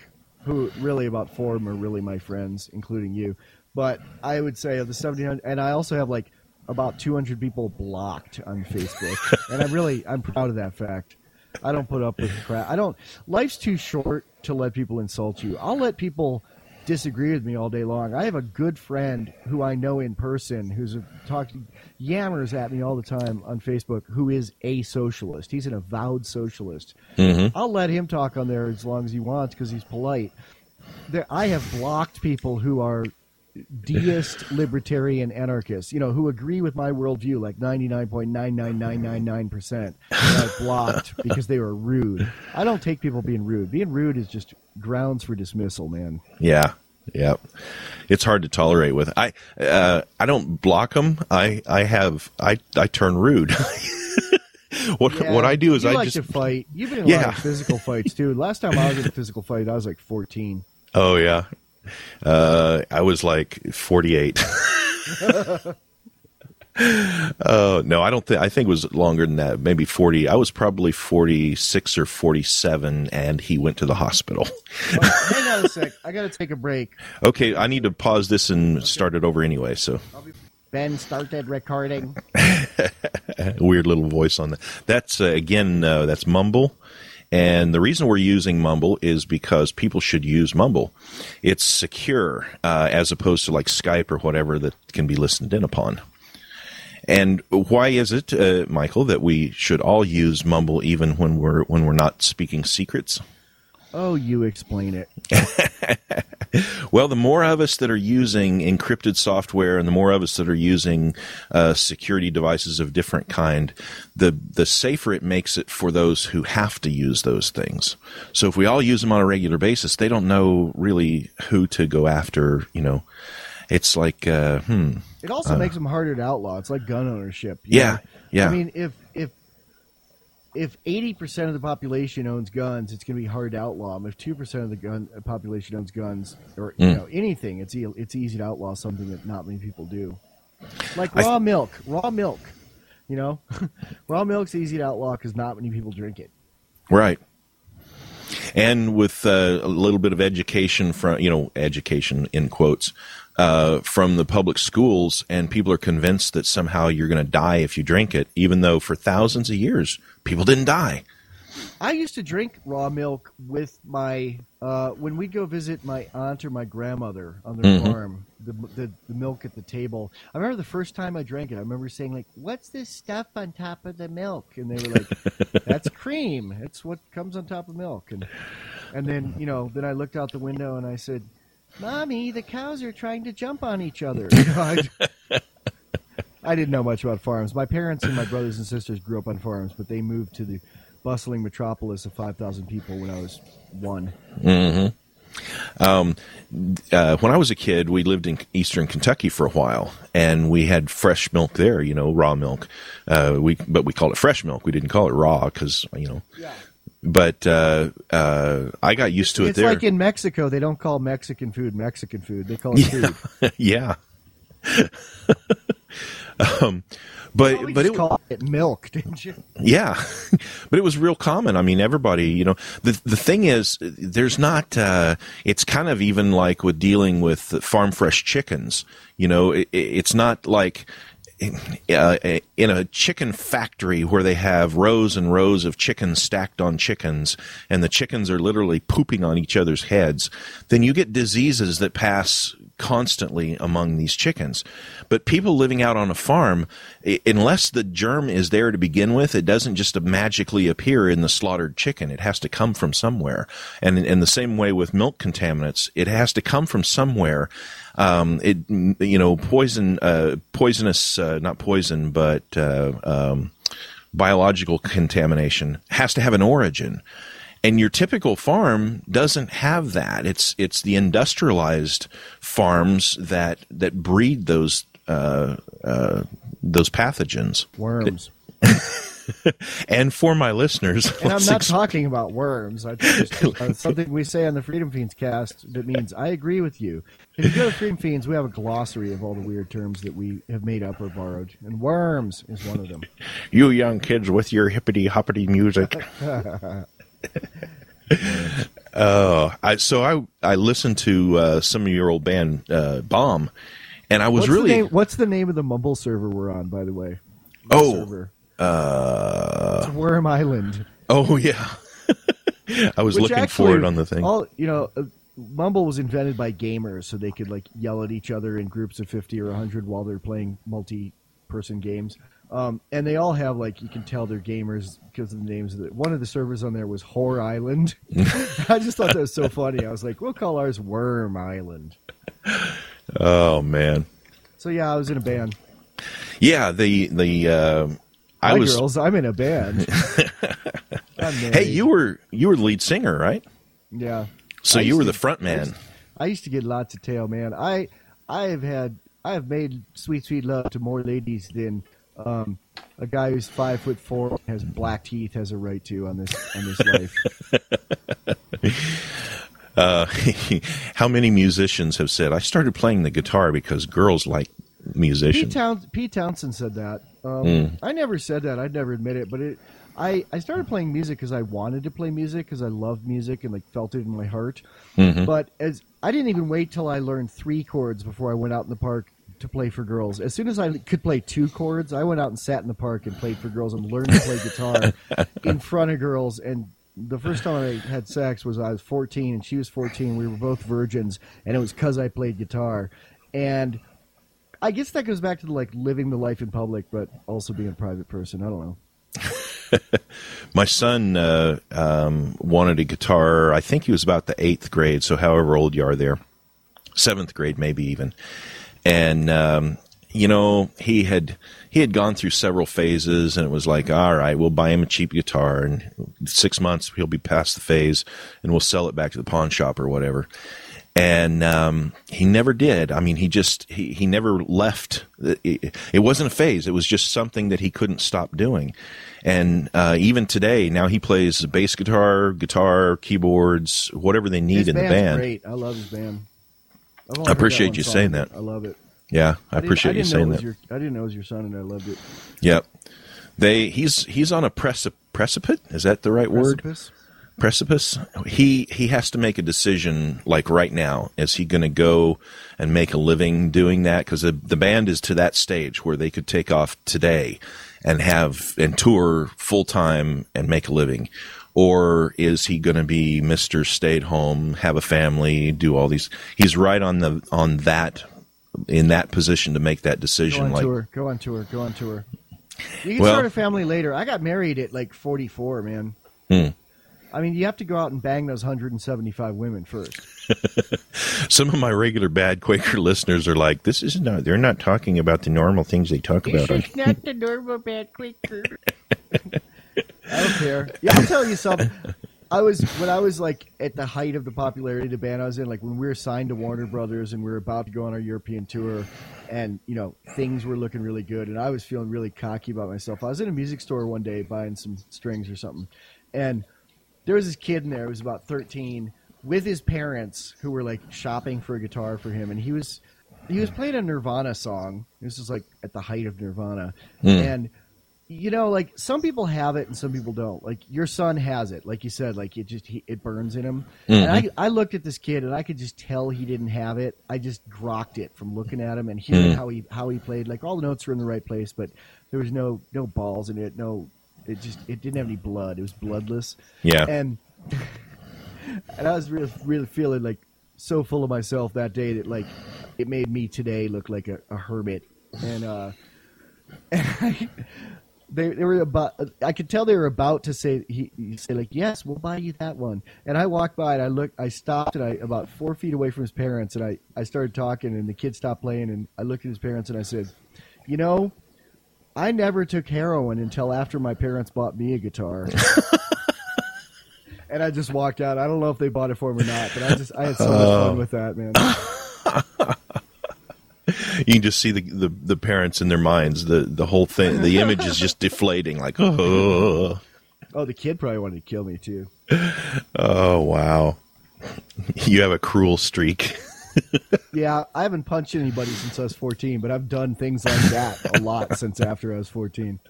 who really about four of them are really my friends, including you. But I would say of the seventeen hundred, and I also have like about two hundred people blocked on Facebook, and I'm really I'm proud of that fact. I don't put up with crap. I don't. Life's too short to let people insult you. I'll let people disagree with me all day long. I have a good friend who I know in person who's talking yammers at me all the time on Facebook who is a socialist. He's an avowed socialist. Mm-hmm. I'll let him talk on there as long as he wants because he's polite. There, I have blocked people who are deist, libertarian, anarchists, you know, who agree with my worldview like 99.99999%. I've blocked because they were rude. I don't take people being rude. Being rude is just grounds for dismissal, man. Yeah, yeah. It's hard to tolerate with. I uh, I don't block them. I I have I I turn rude. what Yeah, what I do is I like just to fight. You've been in a Yeah. lot of physical fights too. Last time I was in a physical fight, I was like 14. oh yeah. Uh, I was like forty eight. Oh no, I don't think. I think it was longer than that. Maybe forty. I was probably forty six or forty seven, and he went to the hospital. Oh, hang on a sec. I got to take a break. Okay, I need to pause this and start it over anyway. So Ben started recording. weird little voice on that. That's uh, again, uh, that's Mumble. And the reason we're using Mumble is because people should use Mumble. It's secure uh, as opposed to like Skype or whatever that can be listened in upon. And why is it, uh, Michael, that we should all use Mumble even when we're when we're not speaking secrets? Oh, you explain it. Well, the more of us that are using encrypted software, and the more of us that are using uh, security devices of different kind, the the safer it makes it for those who have to use those things. So if we all use them on a regular basis, they don't know really who to go after. You know, it's like, uh, hmm, It also makes them harder to outlaw. It's like gun ownership. Yeah, know? yeah. I mean, if if if eighty percent of the population owns guns, it's going to be hard to outlaw them. If two percent of the gun uh, population owns guns, or you Mm. know anything, it's e- it's easy to outlaw something that not many people do. Like raw milk, raw milk. You know, raw milk's easy to outlaw because not many people drink it. Right. And with uh, a little bit of education from, you know, education in quotes, uh, from the public schools, and people are convinced that somehow you're going to die if you drink it, even though for thousands of years people didn't die. I used to drink raw milk with my uh, when we'd go visit my aunt or my grandmother on their Mhm. farm. The, the the milk at the table. I remember the first time I drank it. I remember saying like, "What's this stuff on top of the milk?" And they were like, "That's cream. It's what comes on top of milk." And and then you know then I looked out the window and I said, "Mommy, the cows are trying to jump on each other." I, I didn't know much about farms. My parents and my brothers and sisters grew up on farms, but they moved to the bustling metropolis of 5,000 people when I was one. hmm Um, uh, when I was a kid, we lived in eastern Kentucky for a while, and we had fresh milk there. You know, raw milk. Uh, we but we called it fresh milk. We didn't call it raw because you know. Yeah. But uh, uh, I got used to it It's there. like in Mexico, they don't call Mexican food Mexican food. They call it food. yeah. um, but We but just it, it milk, didn't you? yeah, but it was real common. I mean, everybody, you know, the the thing is, there's not. Uh, it's kind of even like with dealing with farm fresh chickens. You know, it, it's not like. Uh, in a chicken factory where they have rows and rows of chickens stacked on chickens, and the chickens are literally pooping on each other's heads, then you get diseases that pass constantly among these chickens. But people living out on a farm, unless the germ is there to begin with, it doesn't just magically appear in the slaughtered chicken. It has to come from somewhere. And in, in the same way with milk contaminants, it has to come from somewhere. Um, it, you know, poison, uh, poisonous, uh, not poison, but, uh, um, biological contamination has to have an origin. And your typical farm doesn't have that. It's it's the industrialized farms that that breed those uh, uh, those pathogens. Worms. And for my listeners, And I'm not ex- talking about worms. I just, uh, something we say on the Freedom Feens cast that means I agree with you. If you go to Freedom Feens, we have a glossary of all the weird terms that we have made up or borrowed, and worms is one of them. you young kids with your hippity hoppity music. uh, I, so I I listened to uh, some of your old band uh, Bomb, and I was What's really the name, what's the name of the Mumble server we're on, by the way? The Oh, server. Uh, It's Worm Island. oh yeah. I was Which looking actually, for it on the thing. All you know, uh, Mumble was invented by gamers, so they could like yell at each other in groups of fifty or hundred while they're playing multi-person games. Um, and they all have like you can tell they're gamers because of the names of it. One of the servers on there was Whore Island. I just thought that was so funny. I was like, we'll call ours Worm Island. oh man. So yeah, I was in a band. Yeah, the the uh, I was. girls. I'm in a band. Hey, you were you were the lead singer, right? Yeah. So I you were to- the front I man. used- I used to get lots of tail, man. I I have had I have made sweet sweet love to more ladies than um, a guy who's five foot four has black teeth has a right to on this on this life. Uh, how many musicians have said I started playing the guitar because girls like Pete, musicians? Town, Pete Townshend said that. Um, Mm. I never said that. I'd never admit it, but it. I, I started playing music because I wanted to play music because I loved music and like felt it in my heart. Mhm. But as I didn't even wait till I learned three chords before I went out in the park to play for girls. As soon as I could play two chords, I went out and sat in the park and played for girls and learned to play guitar in front of girls. And the first time I had sex was I was 14 and she was 14. We were both virgins, and it was because I played guitar. And I guess that goes back to like living the life in public, but also being a private person. I don't know. My son uh, um, wanted a guitar. I think he was about the eighth grade, so however old you are there, seventh grade maybe even. And um, you know he had he had gone through several phases, and it was like, all right, we'll buy him a cheap guitar, and six months he'll be past the phase, and we'll sell it back to the pawn shop or whatever. And um, he never did. I mean, he just he, he never left. It, it wasn't a phase. It was just something that he couldn't stop doing. And uh, even today, now he plays bass guitar, guitar, keyboards, whatever they need His in the band. great. I love his band. I appreciate you song, saying that. I love it. Yeah, I, didn't- appreciate I you saying that. Your, I didn't know it was your son, and I loved it. Yep. They he's he's on a precip- precipice. Is that the right word? Precipice? he he has to make a decision like right now is he going to go and make a living doing that because the, the band is to that stage where they could take off today and have and tour full time and make a living or is he going to be mr stay at home have a family do all these he's right on the on that in that position to make that decision. Go on like tour. Go on tour. Go on tour. You can Well- start a family later. I got married at like 44, man. Hmm. I mean, you have to go out and bang those 175 women first. some of my regular bad quaker listeners are like this is not they're not talking about the normal things they talk about on not the normal bad Quaker. I don't care. Yeah, I'll tell you something. I was when I was like at the height of the popularity of the band I was in, like when we were signed to Warner Brothers and we were about to go on our European tour, and you know things were looking really good, and I was feeling really cocky about myself. I was in a music store one day buying some strings or something, and there was this kid in there who was about thirteen with his parents who were like shopping for a guitar for him, and he was he was playing a Nirvana song. This was like at the height of Nirvana, Hmm. and you know, like some people have it and some people don't. Like your son has it, like you said, like it just he, it burns in him. And I, I looked at this kid and I could just tell he didn't have it. I just grokked it from looking at him and hearing how he how he played. Like all the notes were in the right place, but there was no no balls in it. No, it just it didn't have any blood. It was bloodless. yeah And and I was really really feeling like so full of myself that day that like it made me today look like a, a hermit, and uh, and I, they they were about. I could tell they were about to say he, he say like, "Yes, we'll buy you that one." And I walked by and I looked. I stopped and I about four feet away from his parents, and I I started talking, and the kid stopped playing, and I looked at his parents and I said, "You know." I never took heroin until after my parents bought me a guitar. and I just walked out. I don't know if they bought it for me or not, but I just I had so much fun oh. with that, man. You can just see the, the, the parents in their minds. The the whole thing, the image is just deflating. Like, oh, Oh, the kid probably wanted to kill me too. oh, wow. You have a cruel streak. Yeah, I haven't punched anybody since I was 14, but I've done things like that a lot since after I was 14.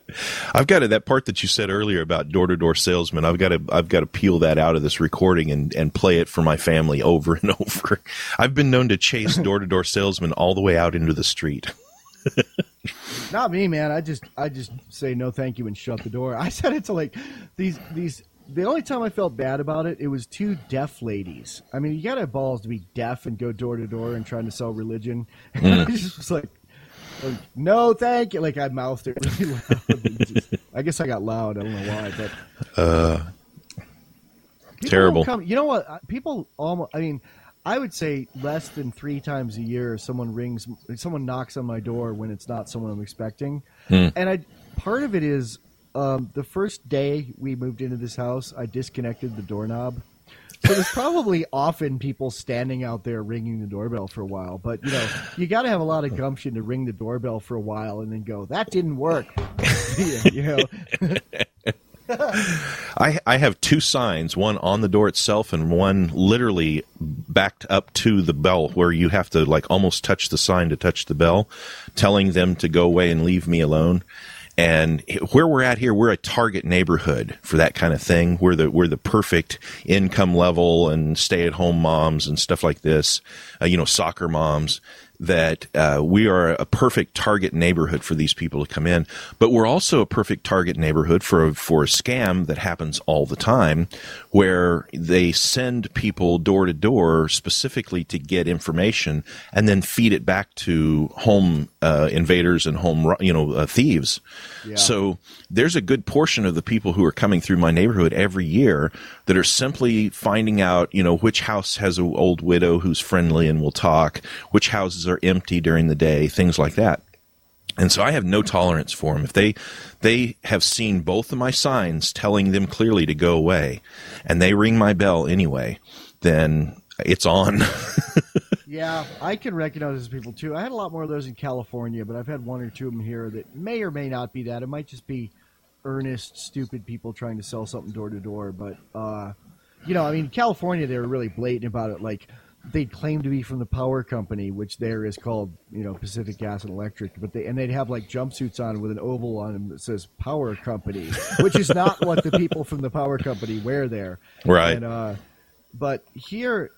I've got to, that part that you said earlier about door to door salesman. I've got to I've got to peel that out of this recording and and play it for my family over and over. I've been known to chase door to door salesmen all the way out into the street. Not me, man. I just I just say no thank you and shut the door. I said it to like these these the only time I felt bad about it, it was two deaf ladies. I mean, you gotta have balls to be deaf and go door to door and trying to sell religion. I just was like, like, no, thank you. Like I mouthed it really loud. just- I guess I got loud. I don't know why, but Uh, Terrible. Come, you know what? People almost. I mean, I would say less than three times a year, someone rings, someone knocks on my door when it's not someone I'm expecting, Hmm. and I. Part of it is um, the first day we moved into this house, I disconnected the doorknob. So there's probably often people standing out there ringing the doorbell for a while, but you know you got to have a lot of gumption to ring the doorbell for a while and then go that didn't work. you know, I I have two signs, one on the door itself and one literally backed up to the bell where you have to like almost touch the sign to touch the bell, telling them to go away and leave me alone. And where we're at here, we're a target neighborhood for that kind of thing. We're the we're the perfect income level and stay at home moms and stuff like this. Uh, you know, soccer moms that uh, we are a perfect target neighborhood for these people to come in, but we're also a perfect target neighborhood for for a scam that happens all the time, where they send people door to door specifically to get information and then feed it back to home uh, invaders and home you know uh, thieves. Yeah. So there's a good portion of the people who are coming through my neighborhood every year that are simply finding out, you know, which house has an old widow who's friendly and will talk, which houses are empty during the day, things like that. And so I have no tolerance for them. If they they have seen both of my signs telling them clearly to go away, and they ring my bell anyway, then it's on. Yeah, I can recognize those people too. I had a lot more of those in California, but I've had one or two of them here that may or may not be that. It might just be earnest, stupid people trying to sell something door to door. But uh, you know, I mean, California they were really blatant about it. Like they'd claim to be from the power company, which there is called you know Pacific Gas and Electric, but they and they'd have like jumpsuits on with an oval on them that says Power Company, which is not what the people from the power company wear there. Right. And, uh, but here,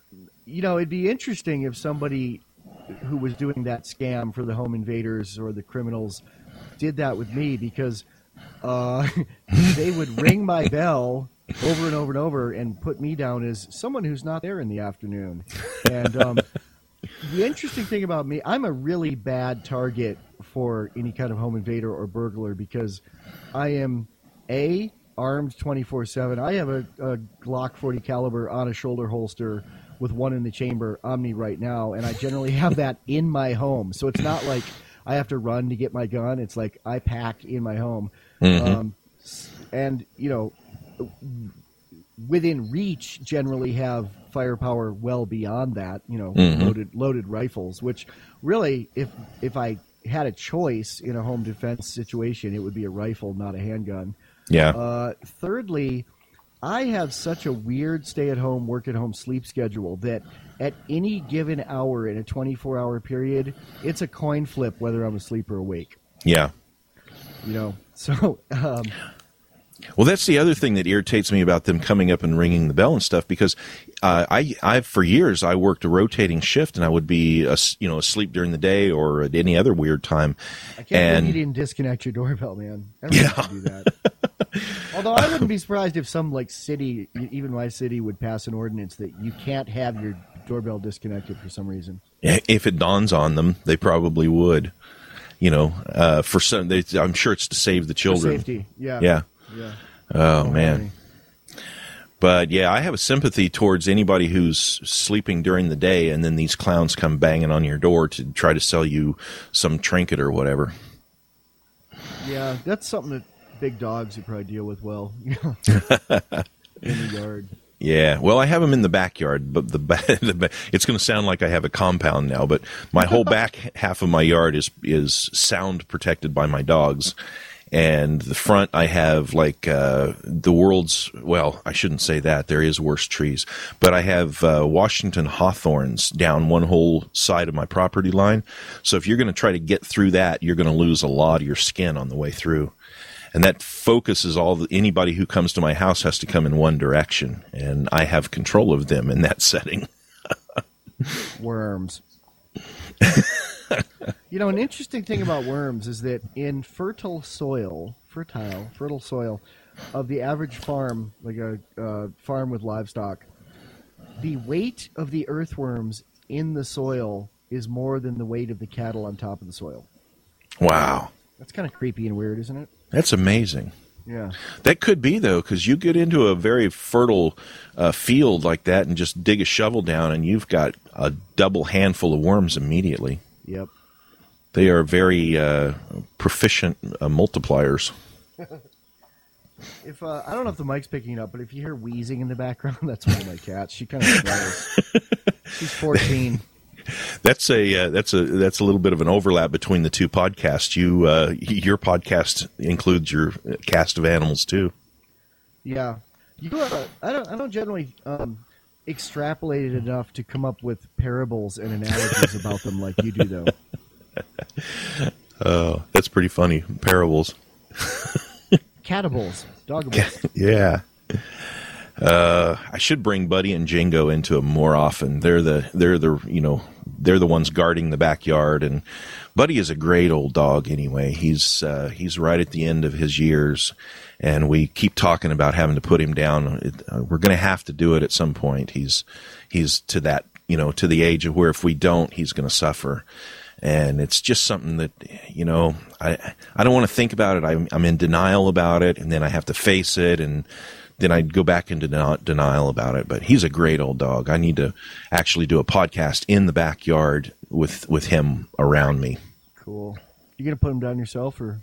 you know, it'd be interesting if somebody who was doing that scam for the home invaders or the criminals did that with me because uh, they would ring my bell over and over and over and put me down as someone who's not there in the afternoon. And um, the interesting thing about me, I'm a really bad target for any kind of home invader or burglar because I am a armed 24 7. I have a, a Glock 40 caliber on a shoulder holster with one in the chamber on me right now, and I generally have that in my home. So it's not like I have to run to get my gun. It's like I pack in my home. Um, and, you know, within reach generally have firepower well beyond that you know Mhm. loaded loaded rifles which really if if i had a choice in a home defense situation it would be a rifle not a handgun yeah. uh, thirdly i have such a weird stay at home work at home sleep schedule that at any given hour in a 24 hour period it's a coin flip whether i'm asleep or awake yeah. you know so um, Well, that's the other thing that irritates me about them coming up and ringing the bell and stuff because uh, I, I for years I worked a rotating shift and I would be as- you know asleep during the day or at any other weird time. I can't And- believe you didn't disconnect your doorbell, man. Everyone Yeah. do that. Although I wouldn't be surprised if some like city, even my city, would pass an ordinance that you can't have your doorbell disconnected for some reason. If it dawns on them, they probably would. You know, uh, for some, they, I'm sure it's to save the For children. safety. Yeah. Yeah. Yeah. Oh man. But yeah, I have a sympathy towards anybody who's sleeping during the day and then these clowns come banging on your door to try to sell you some trinket or whatever. Yeah, that's something that big dogs would probably deal with well. in the yard. Yeah, well, I have them in the backyard, but the, the it's going to sound like I have a compound now. But my whole back half of my yard is is sound protected by my dogs, and the front I have like uh, the world's well, I shouldn't say that. There is worse trees, but I have uh, Washington hawthorns down one whole side of my property line. So if you're going to try to get through that, you're going to lose a lot of your skin on the way through and that focuses all the, anybody who comes to my house has to come in one direction and i have control of them in that setting Worms. you know, an interesting thing about worms is that in fertile soil, fertile, fertile soil of the average farm, like a uh, farm with livestock, the weight of the earthworms in the soil is more than the weight of the cattle on top of the soil. wow That's kind of creepy and weird, isn't it? That's amazing Yeah. that could be though because you get into a very fertile uh, field like that and just dig a shovel down and you've got a double handful of worms immediately Yep. they are very uh, proficient uh, multipliers If uh, I don't know if the mic's picking up, but if you hear wheezing in the background, that's one of my cats. She kind of. She's 14. That's a uh, that's a that's a little bit of an overlap between the two podcasts. You uh, your podcast includes your cast of animals too. Yeah, you. Uh, I don't. I don't generally um, extrapolate it enough to come up with parables and analogies about them like you do, though. Oh, that's pretty funny. Parables. Catables, doggables. Yeah. Uh, I should bring Buddy and Jingo into them more often. They're the they're the you know they're the ones guarding the backyard, and Buddy is a great old dog. Anyway, he's uh, he's right at the end of his years, and we keep talking about having to put him down. It, uh, we're going to have to do it at some point. He's he's to that you know to the age of where if we don't, he's going to suffer. And it's just something that you know I I don't want to think about it. I'm I'm in denial about it, and then I have to face it, and then I'd go back into den- denial about it. But he's a great old dog. I need to actually do a podcast in the backyard with with him around me. Cool. You gonna put him down yourself, or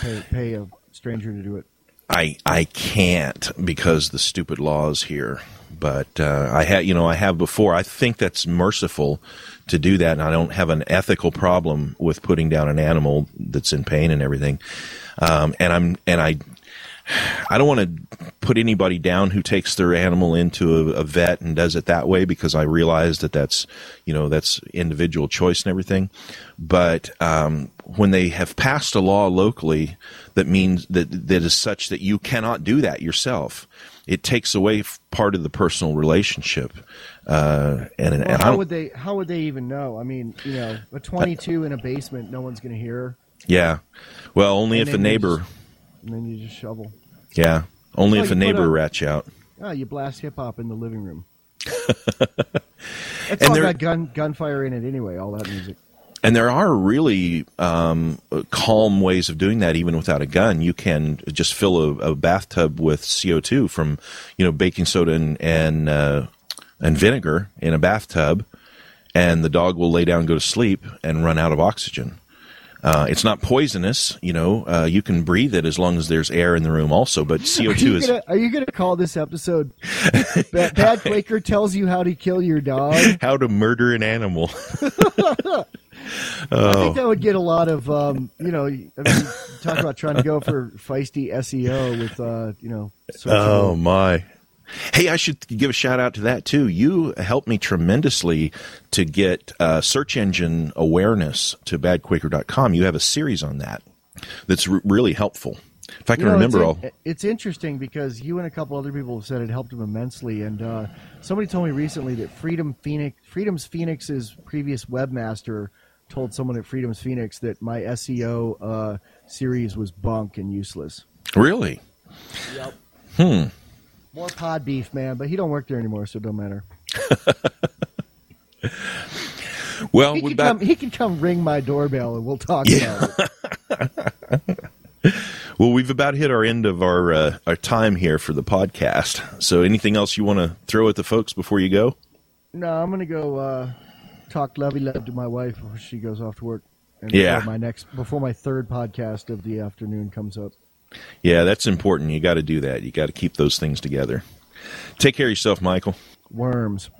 pay, pay a stranger to do it? I I can't because the stupid laws here. But uh, I have you know I have before. I think that's merciful to do that, and I don't have an ethical problem with putting down an animal that's in pain and everything. Um, and I'm and I I don't want to put anybody down who takes their animal into a, a vet and does it that way because I realize that that's you know that's individual choice and everything. But um, when they have passed a law locally that means that that is such that you cannot do that yourself, it takes away part of the personal relationship. Uh, and and Well, I how would they? How would they even know? I mean, you know, a 22 in a basement, no one's gonna hear, yeah, well, only And if a neighbor, just- and then you just shovel. yeah, only if a neighbor a- rats you out. Oh, you blast hip hop in the living room. It's And all there- got gun gunfire in it anyway. All that music. And there are really um, calm ways of doing that, even without a gun. You can just fill a, a bathtub with CO two from, you know, baking soda and and, uh, and vinegar in a bathtub, and the dog will lay down, go to sleep, and run out of oxygen. Uh, it's not poisonous, you know. Uh, you can breathe it as long as there's air in the room, also. But CO two is gonna, are you gonna call this episode "Bad, Bad Quaker tells you how to kill your dog"? how to murder an animal. I think that would get a lot of, um, you know, I mean, talk about trying to go for feisty SEO with, uh, you know, Oh my. Hey, I should give a shout out to that too. You helped me tremendously to get uh, search engine awareness to badquaker.com. You have a series on that that's r- really helpful. If I can You know, remember it's, all. it's interesting because you and a couple other people have said it helped them immensely, and uh, somebody told me recently that Freedom Phoenix, Freedom's Phoenix's previous webmaster told someone at Freedom's Phoenix that my SEO uh, series was bunk and useless. Really? Yep. Hmm. More pod beef, man, but he don't work there anymore, so it don't matter. Well, He can come. He can come ring my doorbell, and we'll talk Yeah. about it. well, we've about hit our end of our uh, our time here for the podcast. So, anything else you want to throw at the folks before you go? No, I'm gonna go uh, talk lovey love to my wife before she goes off to work. And Yeah. my next before my third podcast of the afternoon comes up. Yeah, that's important. You got to do that. You got to keep those things together. Take care of yourself, Michael. Worms.